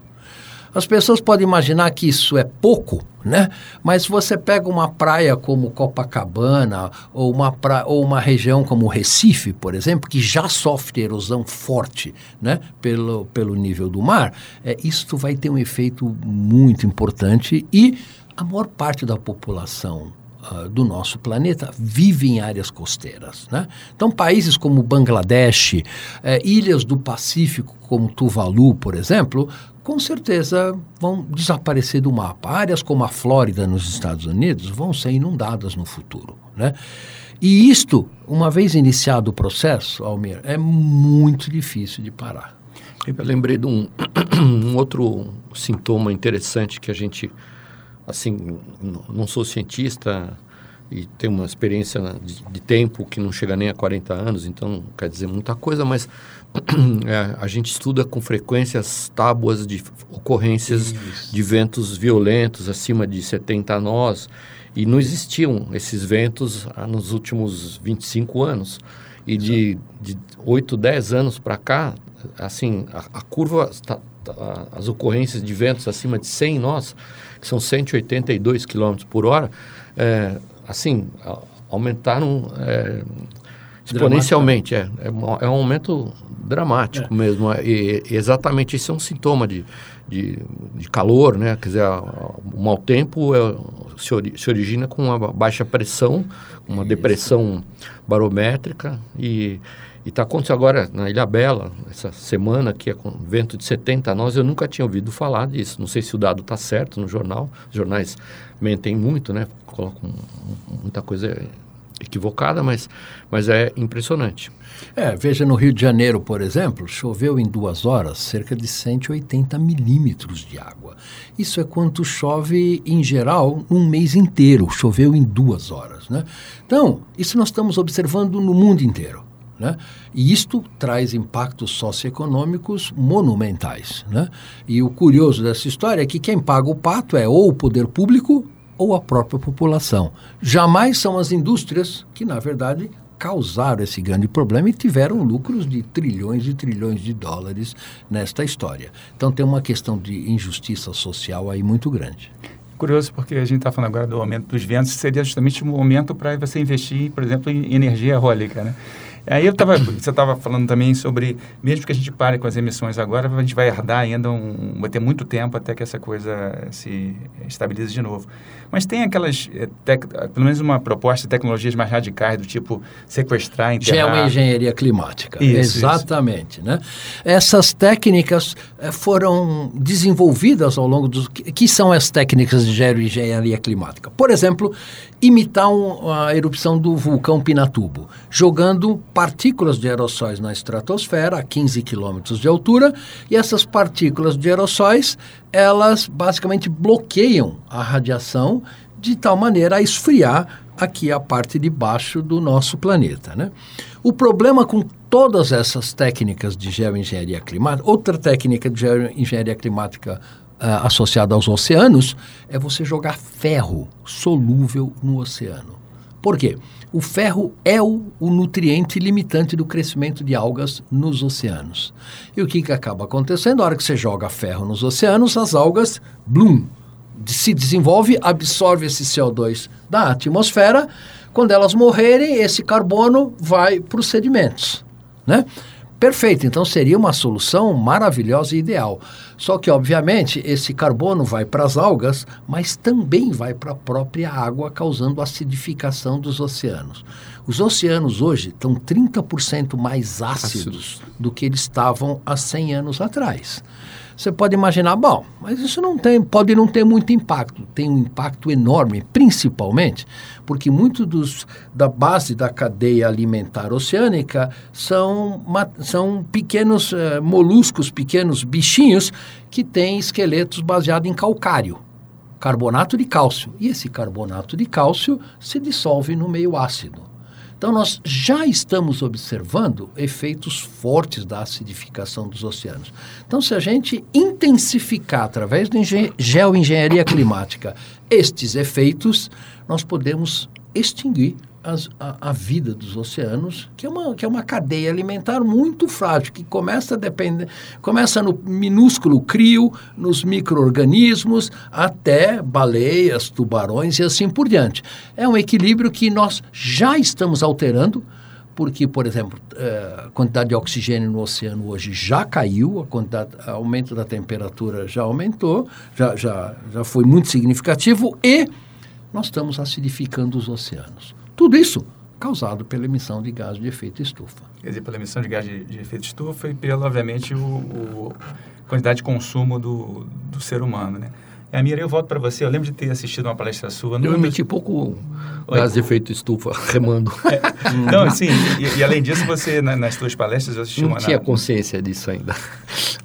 As pessoas podem imaginar que isso é pouco, né? Mas você pega uma praia como Copacabana ou uma, ou uma região como Recife, por exemplo, que já sofre erosão forte, né? Pelo, pelo nível do mar, é, isso vai ter um efeito muito importante e a maior parte da população uh, do nosso planeta vive em áreas costeiras. Né? Então, países como Bangladesh, eh, ilhas do Pacífico, como Tuvalu, por exemplo, com certeza vão desaparecer do mapa. Áreas como a Flórida, nos Estados Unidos, vão ser inundadas no futuro. Né? E isto, uma vez iniciado o processo, Almir, é muito difícil de parar. Eu lembrei de um, um outro sintoma interessante que a gente assim, não sou cientista e tenho uma experiência de, de, tempo que não chega nem a 40 anos, então não quer dizer muita coisa, mas é, a gente estuda com frequência as tábuas de ocorrências Isso. de ventos violentos acima de 70 nós, e não existiam esses ventos ah, nos últimos 25 anos. E de, de 8, 10 anos para cá, assim, a, a curva, tá, as ocorrências de ventos acima de 100 nós que são 182 km por hora, é, assim, aumentaram é, exponencialmente. É, é, é, um aumento dramático é. mesmo. É, e, e, exatamente isso é um sintoma de, de, de calor, né? Quer dizer, o mau tempo é, se, ori, se, origina com uma baixa pressão, uma isso. depressão barométrica e e está acontecendo agora na Ilha Bela, essa semana que é com vento de 70 nós, eu nunca tinha ouvido falar disso. Não sei se o dado está certo no jornal. Os jornais mentem muito, né? Colocam muita coisa equivocada, mas, mas é impressionante. É, veja, no Rio de Janeiro, por exemplo, choveu em duas horas cerca de 180 milímetros de água. Isso é quanto chove, em geral, um mês inteiro. Choveu em duas horas, né? Então, isso nós estamos observando no mundo inteiro. Né? E isto traz impactos socioeconômicos monumentais. Né? E o curioso dessa história é que quem paga o pato é ou o poder público ou a própria população. Jamais são as indústrias que, na verdade, causaram esse grande problema e tiveram lucros de trilhões e trilhões de dólares nesta história. Então tem uma questão de injustiça social aí muito grande. Curioso porque a gente está falando agora do aumento dos ventos, seria justamente um momento para você investir, por exemplo, em energia eólica, né? Aí eu tava, você estava falando também sobre, mesmo que a gente pare com as emissões agora, a gente vai herdar ainda um, vai ter muito tempo até que essa coisa se estabilize de novo. Mas tem aquelas, eh, tec, pelo menos uma proposta de tecnologias mais radicais, do tipo sequestrar, enterrar... Geoengenharia climática, isso, exatamente. Isso. Né? Essas técnicas eh, foram desenvolvidas ao longo dos... que são as técnicas de geoengenharia climática? Por exemplo, imitar um, a erupção do vulcão Pinatubo, jogando partículas de aerossóis na estratosfera a 15 quilômetros de altura, e essas partículas de aerossóis, elas basicamente bloqueiam a radiação de tal maneira a esfriar aqui a parte de baixo do nosso planeta. Né? O problema com todas essas técnicas de geoengenharia climática, outra técnica de geoengenharia climática associada aos oceanos é você jogar ferro solúvel no oceano. Por quê? O ferro é o, o, nutriente limitante do crescimento de algas nos oceanos. E o que, que acaba acontecendo? Na hora que você joga ferro nos oceanos, as algas, blum, se desenvolve, absorve esse CO2 da atmosfera. Quando elas morrerem, esse carbono vai para os sedimentos. Né? Perfeito, então seria uma solução maravilhosa e ideal. Só que, obviamente, esse carbono vai para as algas, mas também vai para a própria água, causando acidificação dos oceanos. Os oceanos hoje estão 30% mais ácidos do que eles estavam há 100 anos atrás. Você pode imaginar, bom, mas isso não tem, pode não ter muito impacto. Tem um impacto enorme, principalmente porque muito dos, da base da cadeia alimentar oceânica são, são pequenos uh, moluscos, pequenos bichinhos que têm esqueletos baseados em calcário, carbonato de cálcio. E esse carbonato de cálcio se dissolve no meio ácido. Então, nós já estamos observando efeitos fortes da acidificação dos oceanos. Então, se a gente intensificar, através da geoengenharia climática, estes efeitos, nós podemos extinguir as, a, a, vida dos oceanos, que é, uma, que é uma cadeia alimentar muito frágil, que começa a depender, começa no minúsculo crio, nos micro-organismos, até baleias, tubarões e assim por diante. É um equilíbrio que nós já estamos alterando, porque, por exemplo, eh, a quantidade de oxigênio no oceano hoje já caiu, a quantidade, o aumento da temperatura já aumentou, já, já, já foi muito significativo e nós estamos acidificando os oceanos. Tudo isso causado pela emissão de gás de efeito estufa. Quer dizer, pela emissão de gás de, de efeito estufa e pela, obviamente, o, o quantidade de consumo do, do ser humano, né? E, Amira, eu volto para você. Eu lembro de ter assistido uma palestra sua. Eu emiti pouco Oi. gás de efeito estufa, remando. É. Não, assim, e, e, além disso, você, na, nas suas palestras, eu assisti Não uma... tinha na... consciência disso ainda.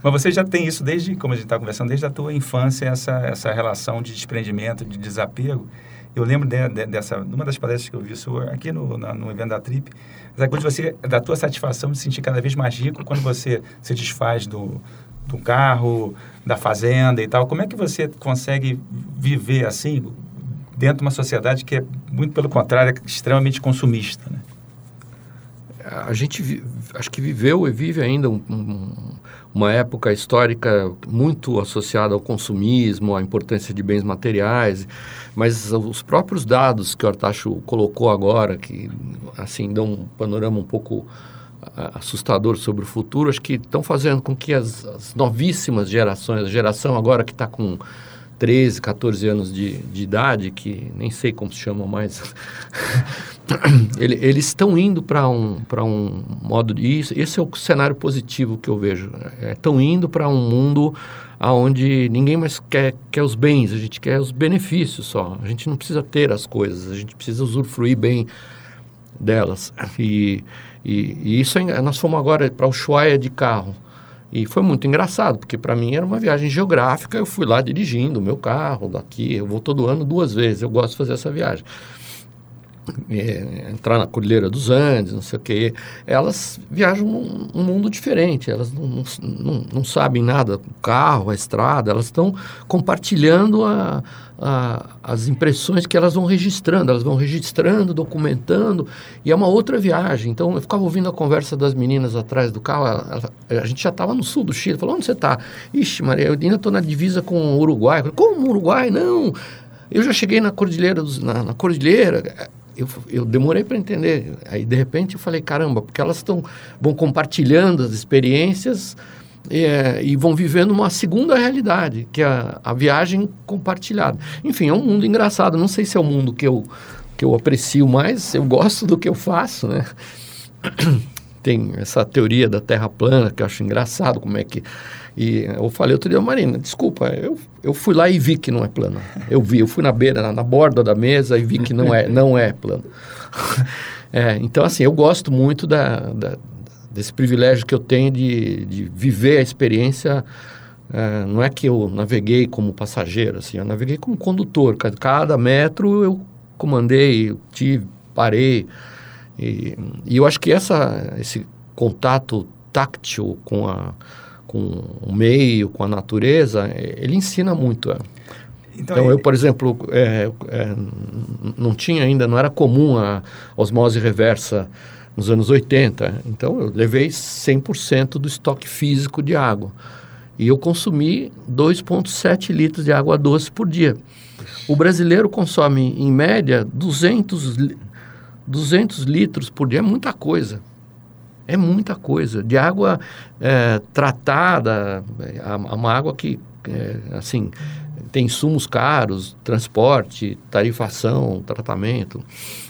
Mas você já tem isso desde, como a gente está conversando, desde a tua infância, essa, essa relação de desprendimento, de desapego. Eu lembro de, de, dessa, uma das palestras que eu vi sua aqui no, na, no evento da Trip, essa coisa de você, da tua satisfação de se sentir cada vez mais rico quando você se desfaz do, do carro, da fazenda e tal. Como é que você consegue viver assim dentro de uma sociedade que é muito pelo contrário, é extremamente consumista, né? A gente acho que viveu e vive ainda um, um uma época histórica muito associada ao consumismo, à importância de bens materiais, mas os próprios dados que o Artacho colocou agora, que assim dão um panorama um pouco assustador sobre o futuro, acho que estão fazendo com que as, as novíssimas gerações, a geração agora que está com 13, 14 anos de, de idade, que nem sei como se chamam mais, ele, eles estão indo para um, um modo de. Isso, esse é o cenário positivo que eu vejo. Estão é, indo para um mundo onde ninguém mais quer, quer os bens, a gente quer os benefícios só. A gente não precisa ter as coisas, a gente precisa usufruir bem delas. E, e, e isso é, nós fomos agora para o Ushuaia de carro. E foi muito engraçado, porque para mim era uma viagem geográfica, eu fui lá dirigindo o meu carro daqui, eu vou todo ano duas vezes, eu gosto de fazer essa viagem. É, entrar na Cordilheira dos Andes, não sei o quê, elas viajam num, um mundo diferente, elas não, não, não, sabem nada, o carro, a estrada, elas estão compartilhando a, a, as impressões que elas vão registrando, elas vão registrando, documentando, e é uma outra viagem. Então, eu ficava ouvindo a conversa das meninas atrás do carro, ela, ela, a gente já estava no sul do Chile, falou, onde você está? Ixi, Maria, eu ainda estou na divisa com o Uruguai. Falei, Como Uruguai? Não, eu já cheguei na Cordilheira, dos, na, na Cordilheira eu, eu demorei para entender. Aí, de repente, eu falei, caramba, porque elas estão vão compartilhando as experiências é, e vão vivendo uma segunda realidade, que é a, a viagem compartilhada. Enfim, é um mundo engraçado. Não sei se é o mundo que eu, que eu aprecio mais, eu gosto do que eu faço, né? Tem essa teoria da Terra plana, que eu acho engraçado, como é que e eu falei outro dia, Marina, desculpa, eu, eu fui lá e vi que não é plano. Eu vi, eu fui na beira, na, na borda da mesa e vi que não é, não é plano. é, então, assim, eu gosto muito da, da, desse privilégio que eu tenho de, de viver a experiência. É, não é que eu naveguei como passageiro, assim, eu naveguei como condutor. Cada, cada metro eu comandei, eu tive, parei. E, e eu acho que essa, esse contato táctil com a com o meio, com a natureza, ele ensina muito. É. Então, então eu, por exemplo, é, é, não tinha ainda, não era comum a osmose reversa nos anos 80. Então eu levei 100% do estoque físico de água. E eu consumi 2,7 litros de água doce por dia. O brasileiro consome, em média, 200, 200 litros por dia. É muita coisa. É muita coisa. De água é, tratada, é, uma água que, é, assim, tem insumos caros, transporte, tarifação, tratamento.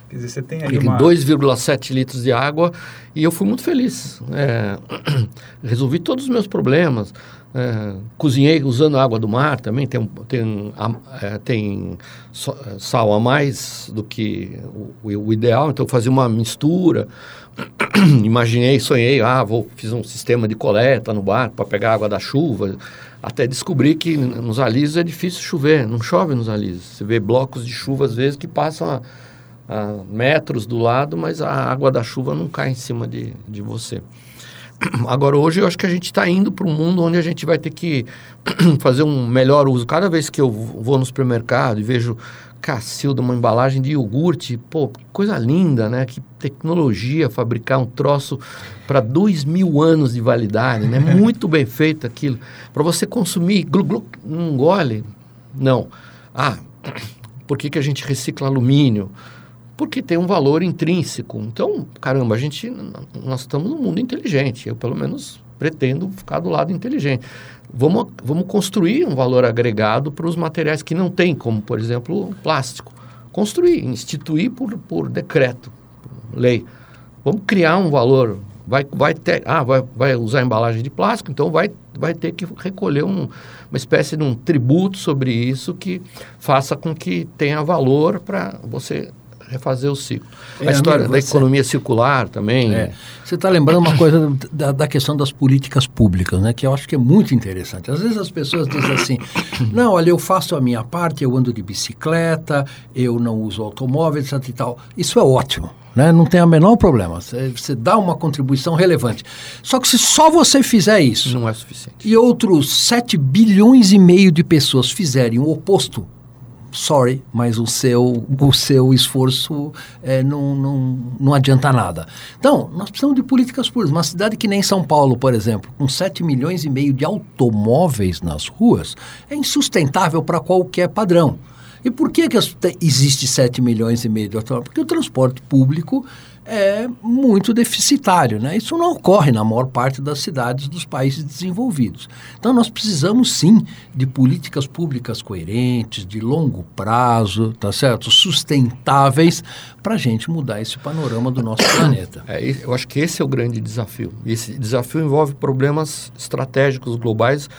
Quer dizer, você tem ali uma... 2,7 litros de água e eu fui muito feliz. É, resolvi todos os meus problemas. É, cozinhei usando água do mar também, tem, tem, é, tem sal a mais do que o, o ideal, então fazia uma mistura. imaginei, sonhei, ah, vou, fiz um sistema de coleta no barco para pegar água da chuva, até descobri que nos alisos é difícil chover, não chove nos alisos. Você vê blocos de chuva às vezes que passam a, a metros do lado, mas a água da chuva não cai em cima de, de você. Agora, hoje eu acho que a gente está indo para um mundo onde a gente vai ter que fazer um melhor uso. Cada vez que eu vou no supermercado e vejo Cacilda, uma embalagem de iogurte, pô, coisa linda, né? Que tecnologia fabricar um troço para dois mil anos de validade, né? Muito bem feito aquilo. Para você consumir, glu, glu, um gole, não. Ah, por que, que a gente recicla alumínio? Porque tem um valor intrínseco. Então, caramba, a gente, nós estamos num mundo inteligente. Eu, pelo menos, pretendo ficar do lado inteligente. Vamos, vamos construir um valor agregado para os materiais que não tem, como, por exemplo, plástico. Construir, instituir por, por decreto, por lei. Vamos criar um valor. Vai, vai, ter, ah, vai, vai usar embalagem de plástico, então vai, vai ter que recolher um, uma espécie de um tributo sobre isso que faça com que tenha valor para você refazer o ciclo. É, a história amigo, da você... economia circular também. É. Você está lembrando uma coisa da, da, questão das políticas públicas, né? que eu acho que é muito interessante. Às vezes as pessoas dizem assim, não, olha, eu faço a minha parte, eu ando de bicicleta, eu não uso automóvel, etc e tal. Isso é ótimo. Né? Não tem o menor problema. Você, você, dá uma contribuição relevante. Só que se só você fizer isso... Não é suficiente. E outros 7 bilhões e meio de pessoas fizerem o oposto, sorry, mas o seu, o seu esforço é, não, não, não adianta nada. Então, nós precisamos de políticas públicas. Uma cidade que nem São Paulo, por exemplo, com 7 milhões e meio de automóveis nas ruas, é insustentável para qualquer padrão. E por que, que existe 7 milhões e meio de automóveis? Porque o transporte público é muito deficitário. Né? Isso não ocorre na maior parte das cidades dos países desenvolvidos. Então, nós precisamos sim de políticas públicas coerentes, de longo prazo, tá certo? sustentáveis, para a gente mudar esse panorama do nosso planeta. É, eu acho que esse é o grande desafio. Esse desafio envolve problemas estratégicos globais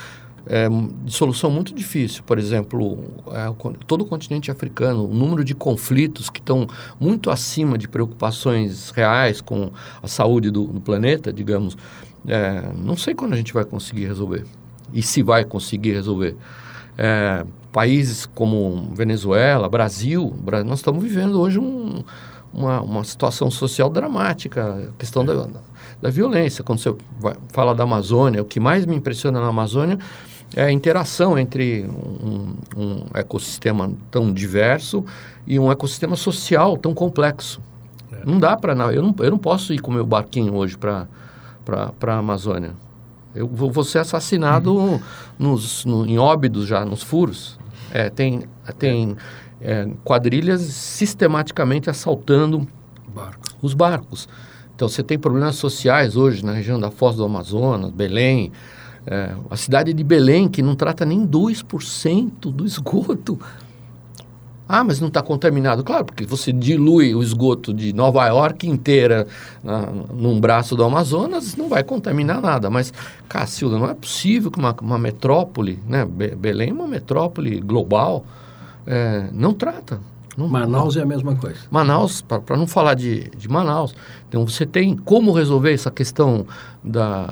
é, de solução muito difícil. Por exemplo, é, todo o continente africano, o número de conflitos que estão muito acima de preocupações reais com a saúde do, do planeta, digamos, é, não sei quando a gente vai conseguir resolver. E se vai conseguir resolver. É, países como Venezuela, Brasil, nós estamos vivendo hoje um, uma, uma situação social dramática, a questão da, da violência. Quando você vai, fala da Amazônia, o que mais me impressiona na Amazônia é a interação entre um, um ecossistema tão diverso e um ecossistema social tão complexo. É. Não dá para... Eu não, eu não posso ir com o meu barquinho hoje para a Amazônia. Eu vou, vou ser assassinado uhum. nos, no, em óbidos já, nos furos. É, tem tem é, quadrilhas sistematicamente assaltando Barco. os barcos. Então você tem problemas sociais hoje na região da Foz do Amazonas, Belém, é, a cidade de Belém, que não trata nem 2% do esgoto. Ah, mas não está contaminado. Claro, porque você dilui o esgoto de Nova York inteira na, num braço do Amazonas, não vai contaminar nada. Mas, Cacilda, não é possível que uma, uma metrópole, né? Belém é uma metrópole global, é, não trata. Não, Manaus não. é a mesma coisa. Manaus, para não falar de, de Manaus, então você tem como resolver essa questão da,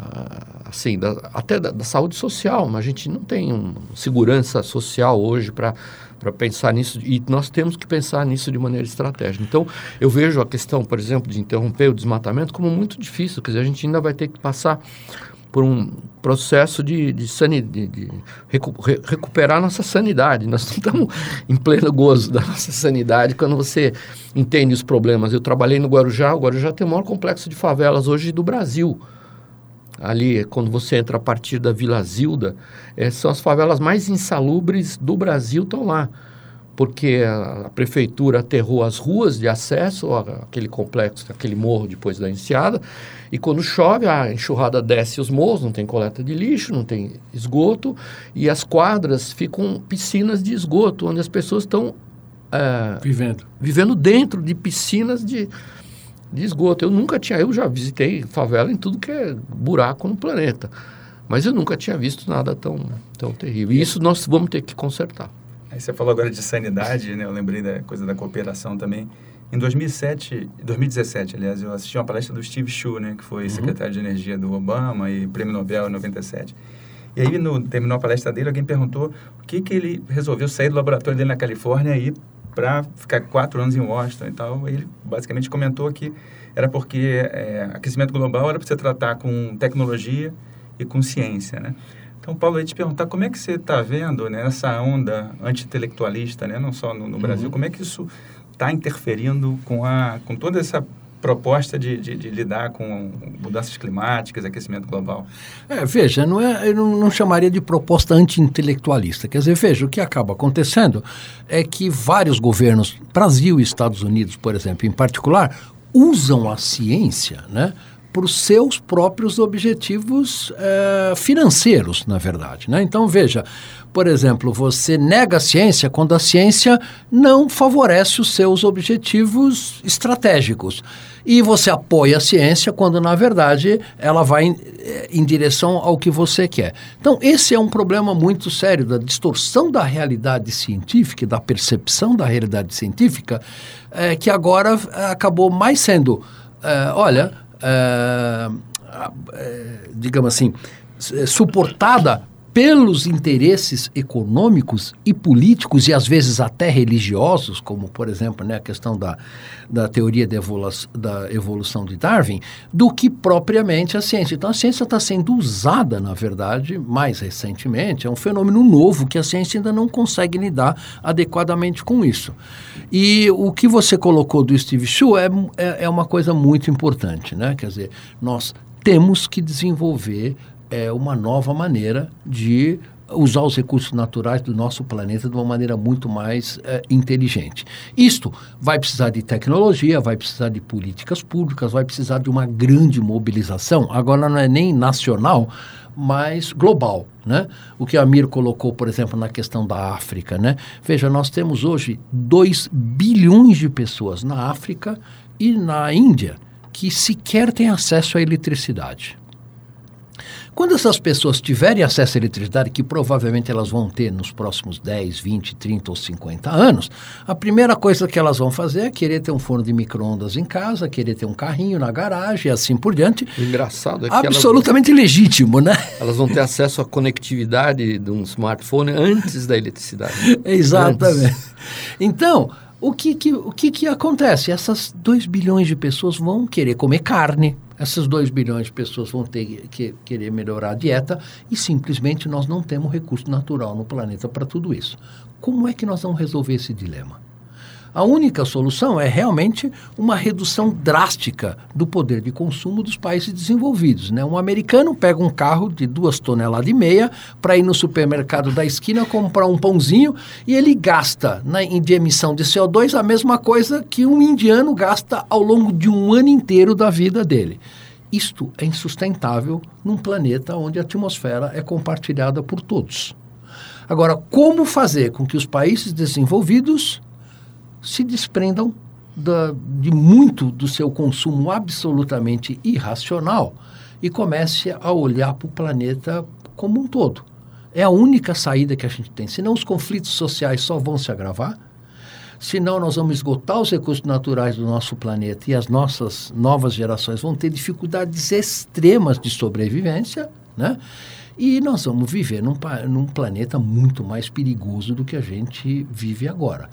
assim, da, até da, da saúde social, mas a gente não tem um, segurança social hoje para para pensar nisso e nós temos que pensar nisso de maneira estratégica. Então, eu vejo a questão, por exemplo, de interromper o desmatamento como muito difícil, quer dizer, a gente ainda vai ter que passar por um processo de, de, sanidade, de recu recuperar nossa sanidade. Nós não estamos em pleno gozo da nossa sanidade quando você entende os problemas. Eu trabalhei no Guarujá, o Guarujá tem o maior complexo de favelas hoje do Brasil. Ali, quando você entra a partir da Vila Zilda, é, são as favelas mais insalubres do Brasil, estão lá porque a, a, prefeitura aterrou as ruas de acesso àquele complexo, aquele morro depois da enseada, e quando chove, a enxurrada desce os morros, não tem coleta de lixo, não tem esgoto, e as quadras ficam piscinas de esgoto, onde as pessoas estão é, vivendo. vivendo dentro de piscinas de, de esgoto. Eu nunca tinha, eu já visitei favela em tudo que é buraco no planeta, mas eu nunca tinha visto nada tão, tão terrível. E isso nós vamos ter que consertar. Aí você falou agora de sanidade, né? Eu lembrei da coisa da cooperação também. Em 2007, 2017, aliás, eu assisti uma palestra do Steve Chu, né? Que foi uhum. secretário de Energia do Obama e prêmio Nobel em 97. E aí, no, terminou a palestra dele, alguém perguntou o que que ele resolveu sair do laboratório dele na Califórnia e para ficar quatro anos em Washington e tal. Ele basicamente comentou que era porque é, aquecimento global era para você tratar com tecnologia e com ciência, né? Então, Paulo, eu ia te perguntar como é que você está vendo né, essa onda anti-intelectualista, né, não só no, no Brasil, uhum. como é que isso está interferindo com, a, com toda essa proposta de, de, de, lidar com mudanças climáticas, aquecimento global? É, veja, não é, eu não, não chamaria de proposta anti-intelectualista. Quer dizer, veja, o que acaba acontecendo é que vários governos, Brasil e Estados Unidos, por exemplo, em particular, usam a ciência, né? Para os seus próprios objetivos é, financeiros, na verdade. Né? Então, veja, por exemplo, você nega a ciência quando a ciência não favorece os seus objetivos estratégicos. E você apoia a ciência quando, na verdade, ela vai em, eh, em direção ao que você quer. Então, esse é um problema muito sério da distorção da realidade científica, da percepção da realidade científica, é, que agora acabou mais sendo, é, olha digamos assim, suportada pelos interesses econômicos e políticos e às vezes até religiosos, como por exemplo né, a questão da, da teoria da evolução, de Darwin, do que propriamente a ciência. Então a ciência está sendo usada, na verdade, mais recentemente, é um fenômeno novo que a ciência ainda não consegue lidar adequadamente com isso. E o que você colocou do Steve Chu é, é, é uma coisa muito importante, né? Quer dizer, nós temos que desenvolver é uma nova maneira de usar os recursos naturais do nosso planeta de uma maneira muito mais é, inteligente. Isto vai precisar de tecnologia, vai precisar de políticas públicas, vai precisar de uma grande mobilização. Agora não é nem nacional, mas global, né? O que a Mir colocou, por exemplo, na questão da África, né? Veja, nós temos hoje 2 bilhões de pessoas na África e na Índia que sequer têm acesso à eletricidade. Quando essas pessoas tiverem acesso à eletricidade, que provavelmente elas vão ter nos próximos 10, 20, 30 ou 50 anos, a primeira coisa que elas vão fazer é querer ter um forno de micro-ondas em casa, querer ter um carrinho na garagem e assim por diante. O engraçado é que Absolutamente elas, legítimo, né? Elas vão ter acesso à conectividade de um smartphone antes da eletricidade. Exatamente. Antes. Então, o que, que, o que, que acontece? Essas 2 bilhões de pessoas vão querer comer carne, essas 2 bilhões de pessoas vão ter que querer melhorar a dieta e simplesmente nós não temos recurso natural no planeta para tudo isso. Como é que nós vamos resolver esse dilema? A única solução é realmente uma redução drástica do poder de consumo dos países desenvolvidos. Né? Um americano pega um carro de duas toneladas e meia para ir no supermercado da esquina comprar um pãozinho e ele gasta na, de emissão de CO2 a mesma coisa que um indiano gasta ao longo de um ano inteiro da vida dele. Isto é insustentável num planeta onde a atmosfera é compartilhada por todos. Agora, como fazer com que os países desenvolvidos se desprendam da, de muito do seu consumo absolutamente irracional e comece a olhar para o planeta como um todo. É a única saída que a gente tem. Senão os conflitos sociais só vão se agravar, senão nós vamos esgotar os recursos naturais do nosso planeta e as nossas novas gerações vão ter dificuldades extremas de sobrevivência, né? E nós vamos viver num, num planeta muito mais perigoso do que a gente vive agora.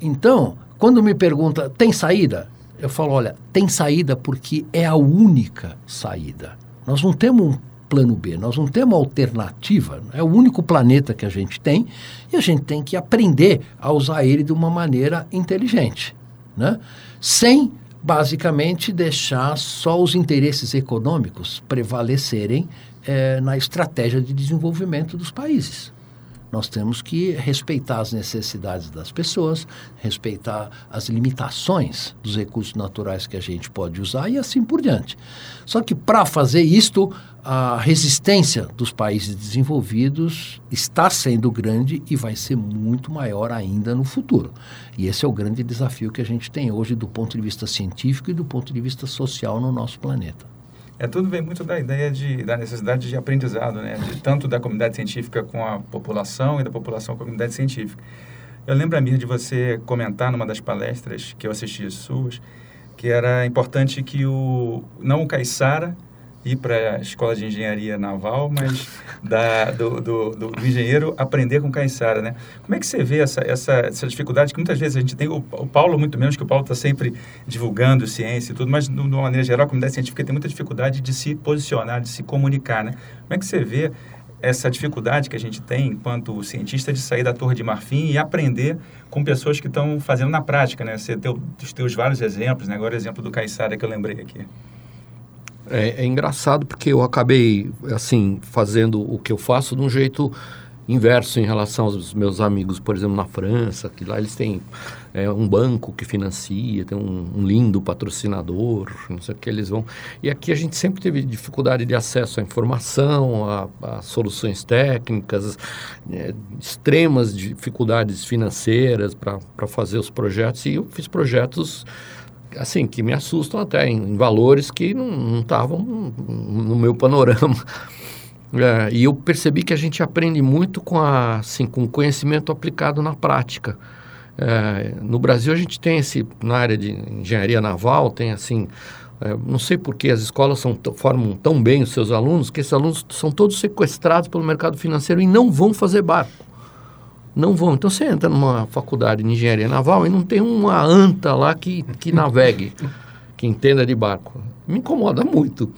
Então, quando me pergunta, tem saída? Eu falo, olha, tem saída porque é a única saída. Nós não temos um plano B, nós não temos alternativa. É o único planeta que a gente tem e a gente tem que aprender a usar ele de uma maneira inteligente, né? Sem basicamente deixar só os interesses econômicos prevalecerem é, na estratégia de desenvolvimento dos países. Nós temos que respeitar as necessidades das pessoas, respeitar as limitações dos recursos naturais que a gente pode usar e assim por diante. Só que para fazer isto, a resistência dos países desenvolvidos está sendo grande e vai ser muito maior ainda no futuro. E esse é o grande desafio que a gente tem hoje do ponto de vista científico e do ponto de vista social no nosso planeta. É, tudo vem muito da ideia de, da necessidade de aprendizado, né? De, tanto da comunidade científica com a população e da população com a comunidade científica. Eu lembro, Amir, de você comentar numa das palestras que eu assisti suas, que era importante que o não o Caissara ir para a escola de engenharia naval, mas da, do, do, do, engenheiro aprender com caiçara, né? Como é que você vê essa, essa, essa dificuldade que muitas vezes a gente tem, o, o Paulo muito menos, que o Paulo está sempre divulgando ciência e tudo, mas de uma maneira geral a comunidade científica tem muita dificuldade de se posicionar, de se comunicar, né? Como é que você vê essa dificuldade que a gente tem enquanto cientista de sair da Torre de Marfim e aprender com pessoas que estão fazendo na prática, né? Você tem os teus vários exemplos, né? Agora o exemplo do Caissara que eu lembrei aqui. É, é, engraçado porque eu acabei, assim, fazendo o que eu faço de um jeito inverso em relação aos meus amigos, por exemplo, na França, que lá eles têm é, um banco que financia, tem um, um, lindo patrocinador, não sei o que eles vão. E aqui a gente sempre teve dificuldade de acesso à informação, a, a soluções técnicas, é, extremas dificuldades financeiras para fazer os projetos. E eu fiz projetos assim, que me assustam até, em, em valores que não estavam no meu panorama. É, e eu percebi que a gente aprende muito com, a, assim, com conhecimento aplicado na prática. É, no Brasil a gente tem esse, na área de engenharia naval, tem assim, é, não sei por que as escolas são, formam tão bem os seus alunos, que esses alunos são todos sequestrados pelo mercado financeiro e não vão fazer barco não vão. Então você entra numa faculdade de engenharia naval e não tem uma anta lá que, que navegue, que entenda de barco. Me incomoda muito.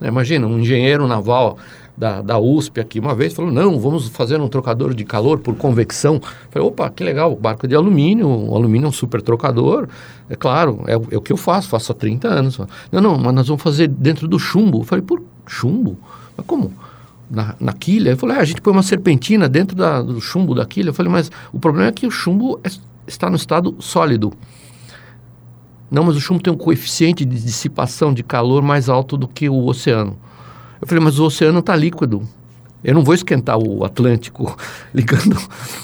Né? Imagina, um engenheiro naval da, da USP aqui uma vez falou: não, vamos fazer um trocador de calor por convecção. Falei: opa, que legal, barco de alumínio, o alumínio é um super trocador. É claro, é, é o que eu faço, faço há 30 anos. Não, não, mas nós vamos fazer dentro do chumbo. Eu falei: por chumbo? Mas como? Na, na quilha. Eu falei, ah, a gente põe uma serpentina dentro da, do chumbo da quilha. Eu falei, mas o problema é que o chumbo é, está no estado sólido. Não, mas o chumbo tem um coeficiente de dissipação de calor mais alto do que o oceano. Eu falei, mas o oceano está líquido. Eu não vou esquentar o Atlântico ligando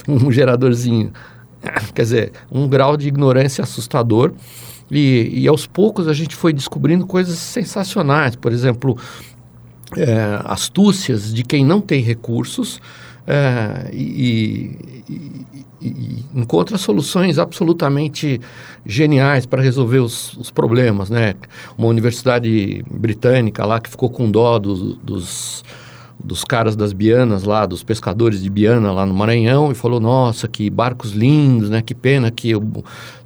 um geradorzinho. Quer dizer, um grau de ignorância assustador. E, e aos poucos a gente foi descobrindo coisas sensacionais. Por exemplo, é, astúcias de quem não tem recursos é, e, e, e, encontra soluções absolutamente geniais para resolver os, os, problemas, né? Uma universidade britânica lá que ficou com dó dos, dos, dos caras das Bianas lá, dos pescadores de Biana lá no Maranhão e falou: Nossa, que barcos lindos, né? Que pena que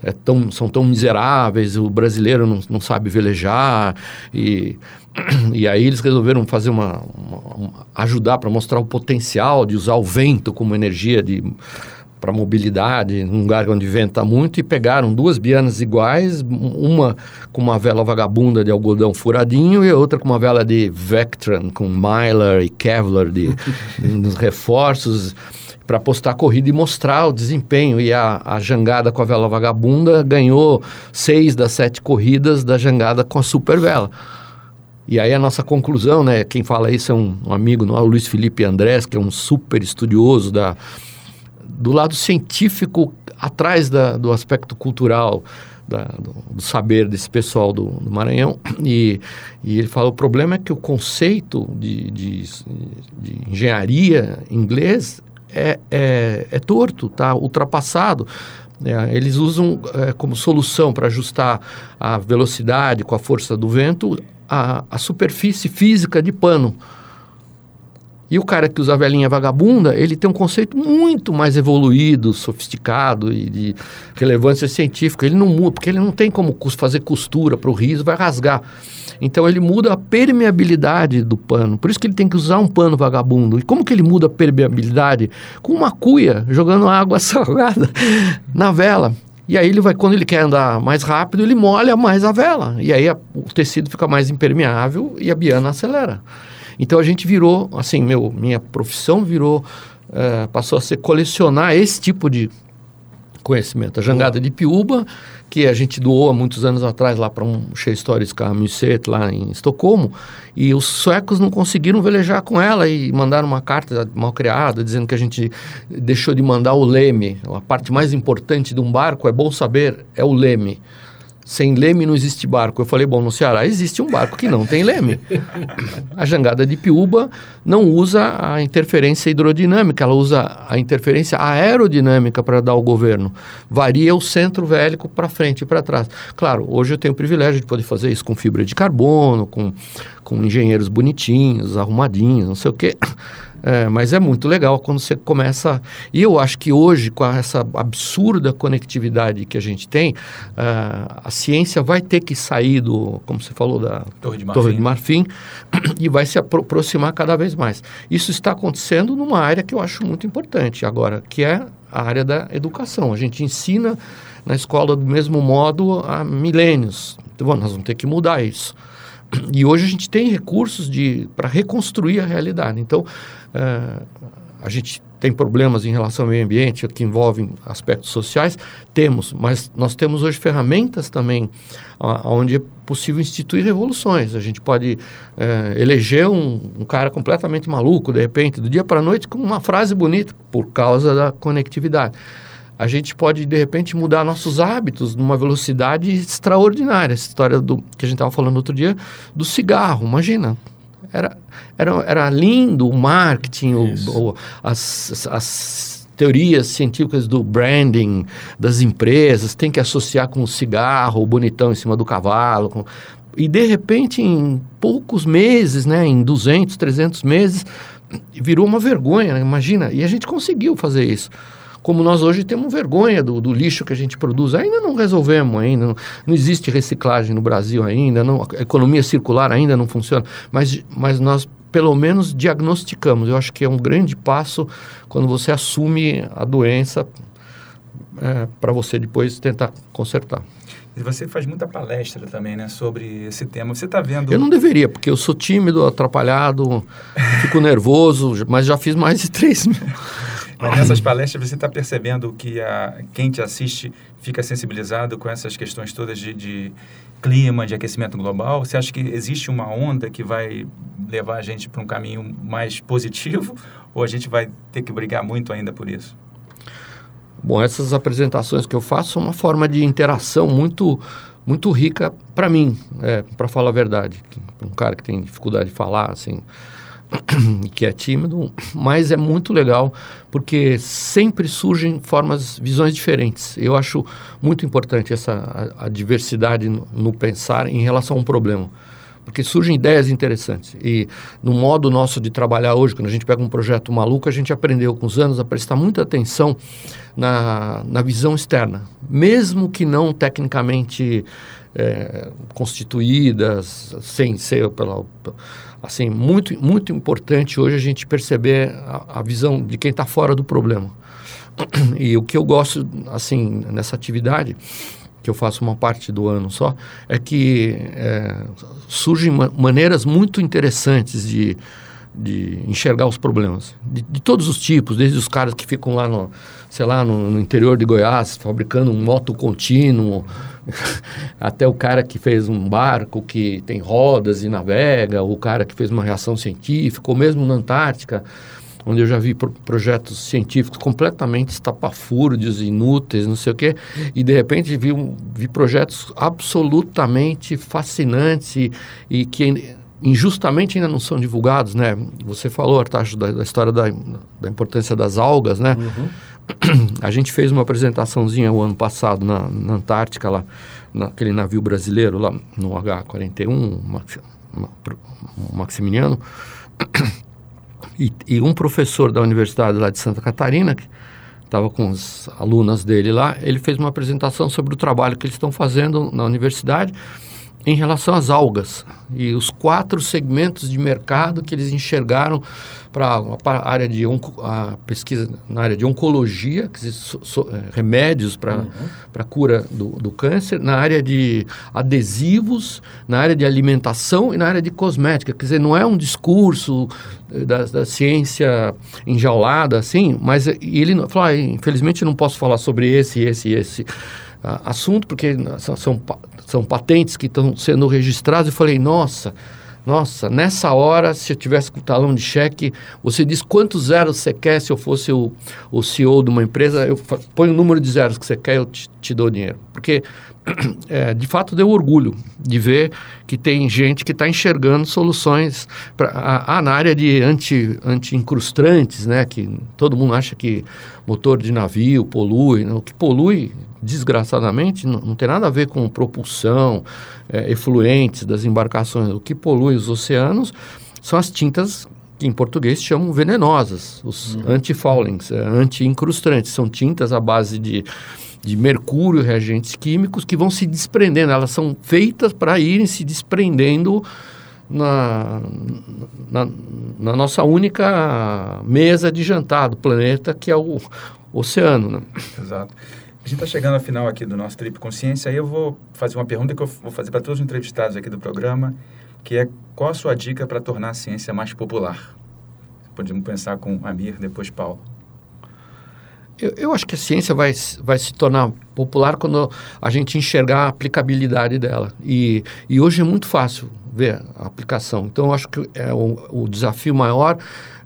é tão, são tão miseráveis, o brasileiro não, não sabe velejar. E, e aí eles resolveram fazer uma, uma, uma ajudar para mostrar o potencial de usar o vento como energia de para mobilidade, num lugar onde venta muito, e pegaram duas bianas iguais, uma com uma vela vagabunda de algodão furadinho e outra com uma vela de Vectran, com Mylar e Kevlar de, nos reforços, para postar a corrida e mostrar o desempenho. E a, a jangada com a vela vagabunda ganhou seis das sete corridas da jangada com a super vela. E aí a nossa conclusão, né? Quem fala isso é um, um amigo, não é o Luiz Felipe Andrés, que é um super estudioso da do lado científico, atrás da, do aspecto cultural, da, do, do, saber desse pessoal do, do Maranhão. E, e, ele fala: o problema é que o conceito de, de, de engenharia inglês é, é, é torto, tá ultrapassado. É, eles usam é, como solução para ajustar a velocidade com a força do vento a, a superfície física de pano. E o cara que usa a velhinha vagabunda, ele tem um conceito muito mais evoluído, sofisticado e de relevância científica. Ele não muda, porque ele não tem como fazer costura para o riso, vai rasgar. Então ele muda a permeabilidade do pano. Por isso que ele tem que usar um pano vagabundo. E como que ele muda a permeabilidade? Com uma cuia, jogando água salgada na vela. E aí ele vai, quando ele quer andar mais rápido, ele molha mais a vela. E aí a, o tecido fica mais impermeável e a biana acelera. Então a gente virou, assim, meu, minha profissão virou, é, passou a ser colecionar esse tipo de conhecimento. A jangada de Piúba, que a gente doou há muitos anos atrás lá para um Historiska Museet lá em Estocolmo, e os suecos não conseguiram velejar com ela e mandaram uma carta mal criada dizendo que a gente deixou de mandar o leme. A parte mais importante de um barco, é bom saber, é o leme. Sem leme não existe barco. Eu falei, bom, no Ceará existe um barco que não tem leme. A jangada de Piúba não usa a interferência hidrodinâmica, ela usa a interferência aerodinâmica para dar o governo. Varia o centro vélico para frente e para trás. Claro, hoje eu tenho o privilégio de poder fazer isso com fibra de carbono, com, com engenheiros bonitinhos, arrumadinhos, não sei o quê. É, mas é muito legal quando você começa. E eu acho que hoje, com essa absurda conectividade que a gente tem, uh, a ciência vai ter que sair do, como você falou, da Torre de Marfim, Torre de Marfim e vai se apro aproximar cada vez mais. Isso está acontecendo numa área que eu acho muito importante agora, que é a área da educação. A gente ensina na escola do mesmo modo há milênios. Então, bom, nós vamos ter que mudar isso. E hoje a gente tem recursos para reconstruir a realidade. Então, uh, a gente tem problemas em relação ao meio ambiente que envolvem aspectos sociais, temos, mas nós temos hoje ferramentas também onde é possível instituir revoluções. A gente pode uh, eleger um, um, cara completamente maluco, de repente, do dia para a noite, com uma frase bonita, por causa da conectividade a gente pode, de repente, mudar nossos hábitos numa velocidade extraordinária. Essa história do que a gente estava falando outro dia, do cigarro, imagina. Era, era, era lindo o marketing, o, o, as, as teorias científicas do branding das empresas, tem que associar com o cigarro, o bonitão em cima do cavalo. Com... E, de repente, em poucos meses, né, em 200, 300 meses, virou uma vergonha, né? imagina. E a gente conseguiu fazer isso como nós hoje temos vergonha do, do lixo que a gente produz. Ainda não resolvemos, ainda não, não, existe reciclagem no Brasil ainda, não, a economia circular ainda não funciona, mas, mas nós pelo menos diagnosticamos. Eu acho que é um grande passo quando você assume a doença é, para você depois tentar consertar. E você faz muita palestra também, né, sobre esse tema. Você está vendo... Eu não deveria, porque eu sou tímido, atrapalhado, fico nervoso, mas já fiz mais de três mil. Mas nessas palestras você está percebendo que a, quem te assiste fica sensibilizado com essas questões todas de, de, clima, de aquecimento global? Você acha que existe uma onda que vai levar a gente para um caminho mais positivo ou a gente vai ter que brigar muito ainda por isso? Bom, essas apresentações que eu faço são uma forma de interação muito muito rica para mim, é, para falar a verdade. Um cara que tem dificuldade de falar, assim, que é tímido, mas é muito legal porque sempre surgem formas, visões diferentes. Eu acho muito importante essa a, a diversidade no, no, pensar em relação a um problema. porque surgem ideias interessantes. E no modo nosso de trabalhar hoje, quando a gente pega um projeto maluco, a gente aprendeu com os anos a prestar muita atenção na, na visão externa, mesmo que não tecnicamente é, constituídas, sem ser pela assim muito muito importante hoje a gente perceber a, a visão de quem está fora do problema. E o que eu gosto assim nessa atividade que eu faço uma parte do ano só, é que é, surgem ma maneiras muito interessantes de, de enxergar os problemas, de, de, todos os tipos, desde os caras que ficam lá no, sei lá, no, no interior de Goiás, fabricando um moto contínuo, até o cara que fez um barco que tem rodas e navega, o cara que fez uma reação científica, ou mesmo na Antártica, onde eu já vi pro projetos científicos completamente estapafúrdios, inúteis, não sei o quê, e de repente vi, um, vi projetos absolutamente fascinantes e, e, que injustamente ainda não são divulgados, né? Você falou, Artacho, da, da história da, da, importância das algas, né? Uhum. A gente fez uma apresentaçãozinha o ano passado na, na Antártica, lá, naquele navio brasileiro, lá no H-41, Maximiliano, e, e, um professor da universidade lá de Santa Catarina, que estava com as alunas dele lá, ele fez uma apresentação sobre o trabalho que eles estão fazendo na universidade em relação às algas e os quatro segmentos de mercado que eles enxergaram para a área de a pesquisa na área de oncologia, que so, so, é, remédios para uhum. cura do, do câncer, na área de adesivos, na área de alimentação e na área de cosmética. Quer dizer, não é um discurso eh, da, da ciência enjaulada assim, mas ele falou, ah, infelizmente não posso falar sobre esse, esse esse uh, assunto, porque são, são, são patentes que estão sendo registradas. Eu falei, nossa, nossa, nessa hora, se eu tivesse com o talão de cheque, você diz quantos zeros você quer se eu fosse o, o CEO de uma empresa, eu põe o número de zeros que você quer, eu te, te dou dinheiro. Porque, é, de fato, deu orgulho de ver que tem gente que está enxergando soluções pra, a, na área de anti-incrustantes, anti né? Que todo mundo acha que motor de navio polui. Né? O que polui desgraçadamente, não, não, tem nada a ver com propulsão, é, efluentes das embarcações. O que polui os oceanos são as tintas que em português chamam venenosas, os uhum. anti-foulings, é, anti-incrustantes. São tintas à base de, de mercúrio reagentes químicos que vão se desprendendo. Elas são feitas para irem se desprendendo na, na, na, nossa única mesa de jantar do planeta, que é o oceano. Né? Exato. A gente está chegando ao final aqui do nosso Trip Consciência, aí eu vou fazer uma pergunta que eu vou fazer para todos os entrevistados aqui do programa, que é qual a sua dica para tornar a ciência mais popular? Podemos pensar com Amir, depois Paulo. Eu, eu, acho que a ciência vai, vai se tornar popular quando a gente enxergar a aplicabilidade dela. E, e hoje é muito fácil ver a aplicação. Então, eu acho que é o, o desafio maior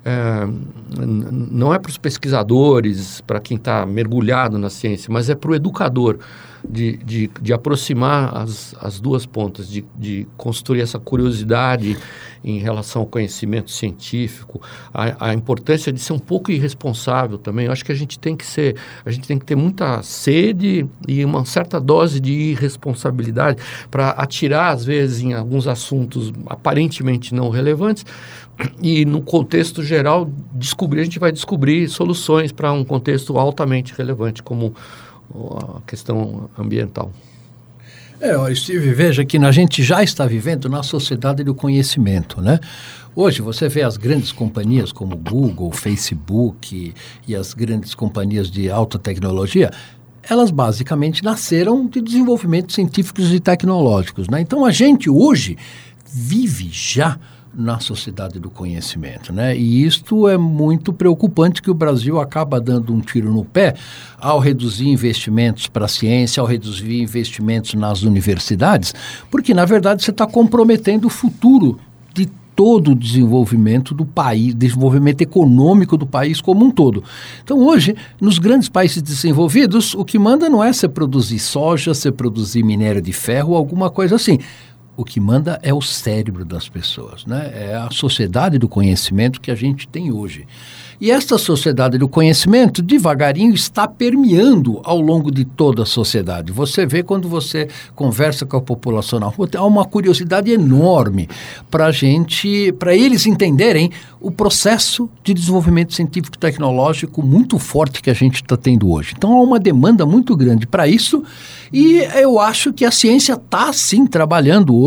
é, não é para os pesquisadores, para quem está mergulhado na ciência, mas é para o educador de, de, de aproximar as, as duas pontas, de, de construir essa curiosidade em relação ao conhecimento científico, a, a, importância de ser um pouco irresponsável também. Eu acho que a gente tem que ser, a gente tem que ter muita sede e uma certa dose de irresponsabilidade para atirar às vezes em alguns assuntos aparentemente não relevantes e no contexto geral descobrir a gente vai descobrir soluções para um contexto altamente relevante como a questão ambiental. É, Steve, veja que a gente já está vivendo na sociedade do conhecimento, né? Hoje você vê as grandes companhias como Google, Facebook e as grandes companhias de alta tecnologia, elas basicamente nasceram de desenvolvimentos científicos e tecnológicos, né? Então a gente hoje vive já na sociedade do conhecimento, né? E isto é muito preocupante que o Brasil acaba dando um tiro no pé ao reduzir investimentos para a ciência, ao reduzir investimentos nas universidades, porque na verdade você está comprometendo o futuro de todo o desenvolvimento do país, desenvolvimento econômico do país como um todo. Então, hoje, nos grandes países desenvolvidos, o que manda não é você produzir soja, você produzir minério de ferro, alguma coisa assim o que manda é o cérebro das pessoas, né? É a sociedade do conhecimento que a gente tem hoje. E esta sociedade do conhecimento, devagarinho, está permeando ao longo de toda a sociedade. Você vê quando você conversa com a população na rua, há uma curiosidade enorme para gente, para eles entenderem o processo de desenvolvimento científico e tecnológico muito forte que a gente está tendo hoje. Então há uma demanda muito grande para isso e eu acho que a ciência está sim trabalhando hoje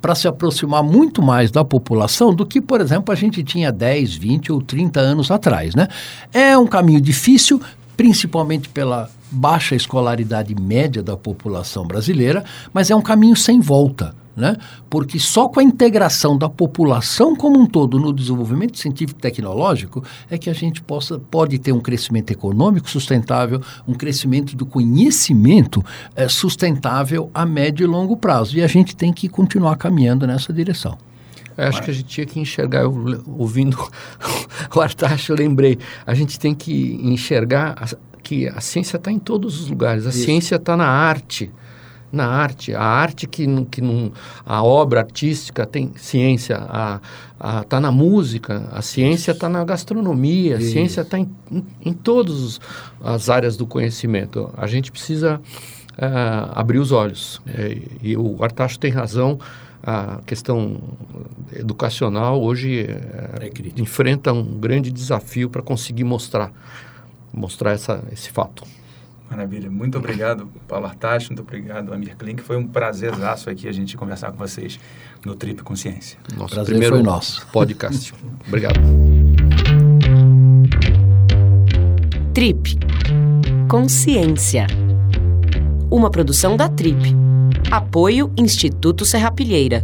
para se aproximar muito mais da população do que, por exemplo, a gente tinha 10, 20 ou 30 anos atrás. Né? É um caminho difícil, principalmente pela baixa escolaridade média da população brasileira, mas é um caminho sem volta. Né? Porque só com a integração da população como um todo no desenvolvimento científico e tecnológico é que a gente possa, pode ter um crescimento econômico sustentável, um crescimento do conhecimento é, sustentável a médio e longo prazo. E a gente tem que continuar caminhando nessa direção. Eu acho que a gente tinha que enxergar, eu, ouvindo o Artacho, eu lembrei, a gente tem que enxergar a, que a ciência está em todos os lugares, a Isso. ciência está na arte, na arte, a arte que, que não, a obra artística tem ciência, a está na música, a ciência está na gastronomia, a Isso. ciência está em, em, em todas as áreas do conhecimento. A gente precisa uh, abrir os olhos. É, e o Artacho tem razão a questão educacional hoje é, é enfrenta um grande desafio para conseguir mostrar mostrar essa, esse fato. Maravilha. Muito obrigado, Paulo Artacho. Muito obrigado, Amir Klink. Foi um prazerzaço aqui a gente conversar com vocês no Trip Consciência. Nosso Prazer primeiro foi nosso. podcast. obrigado. Trip Consciência. Uma produção da Trip Apoio Instituto Serrapilheira.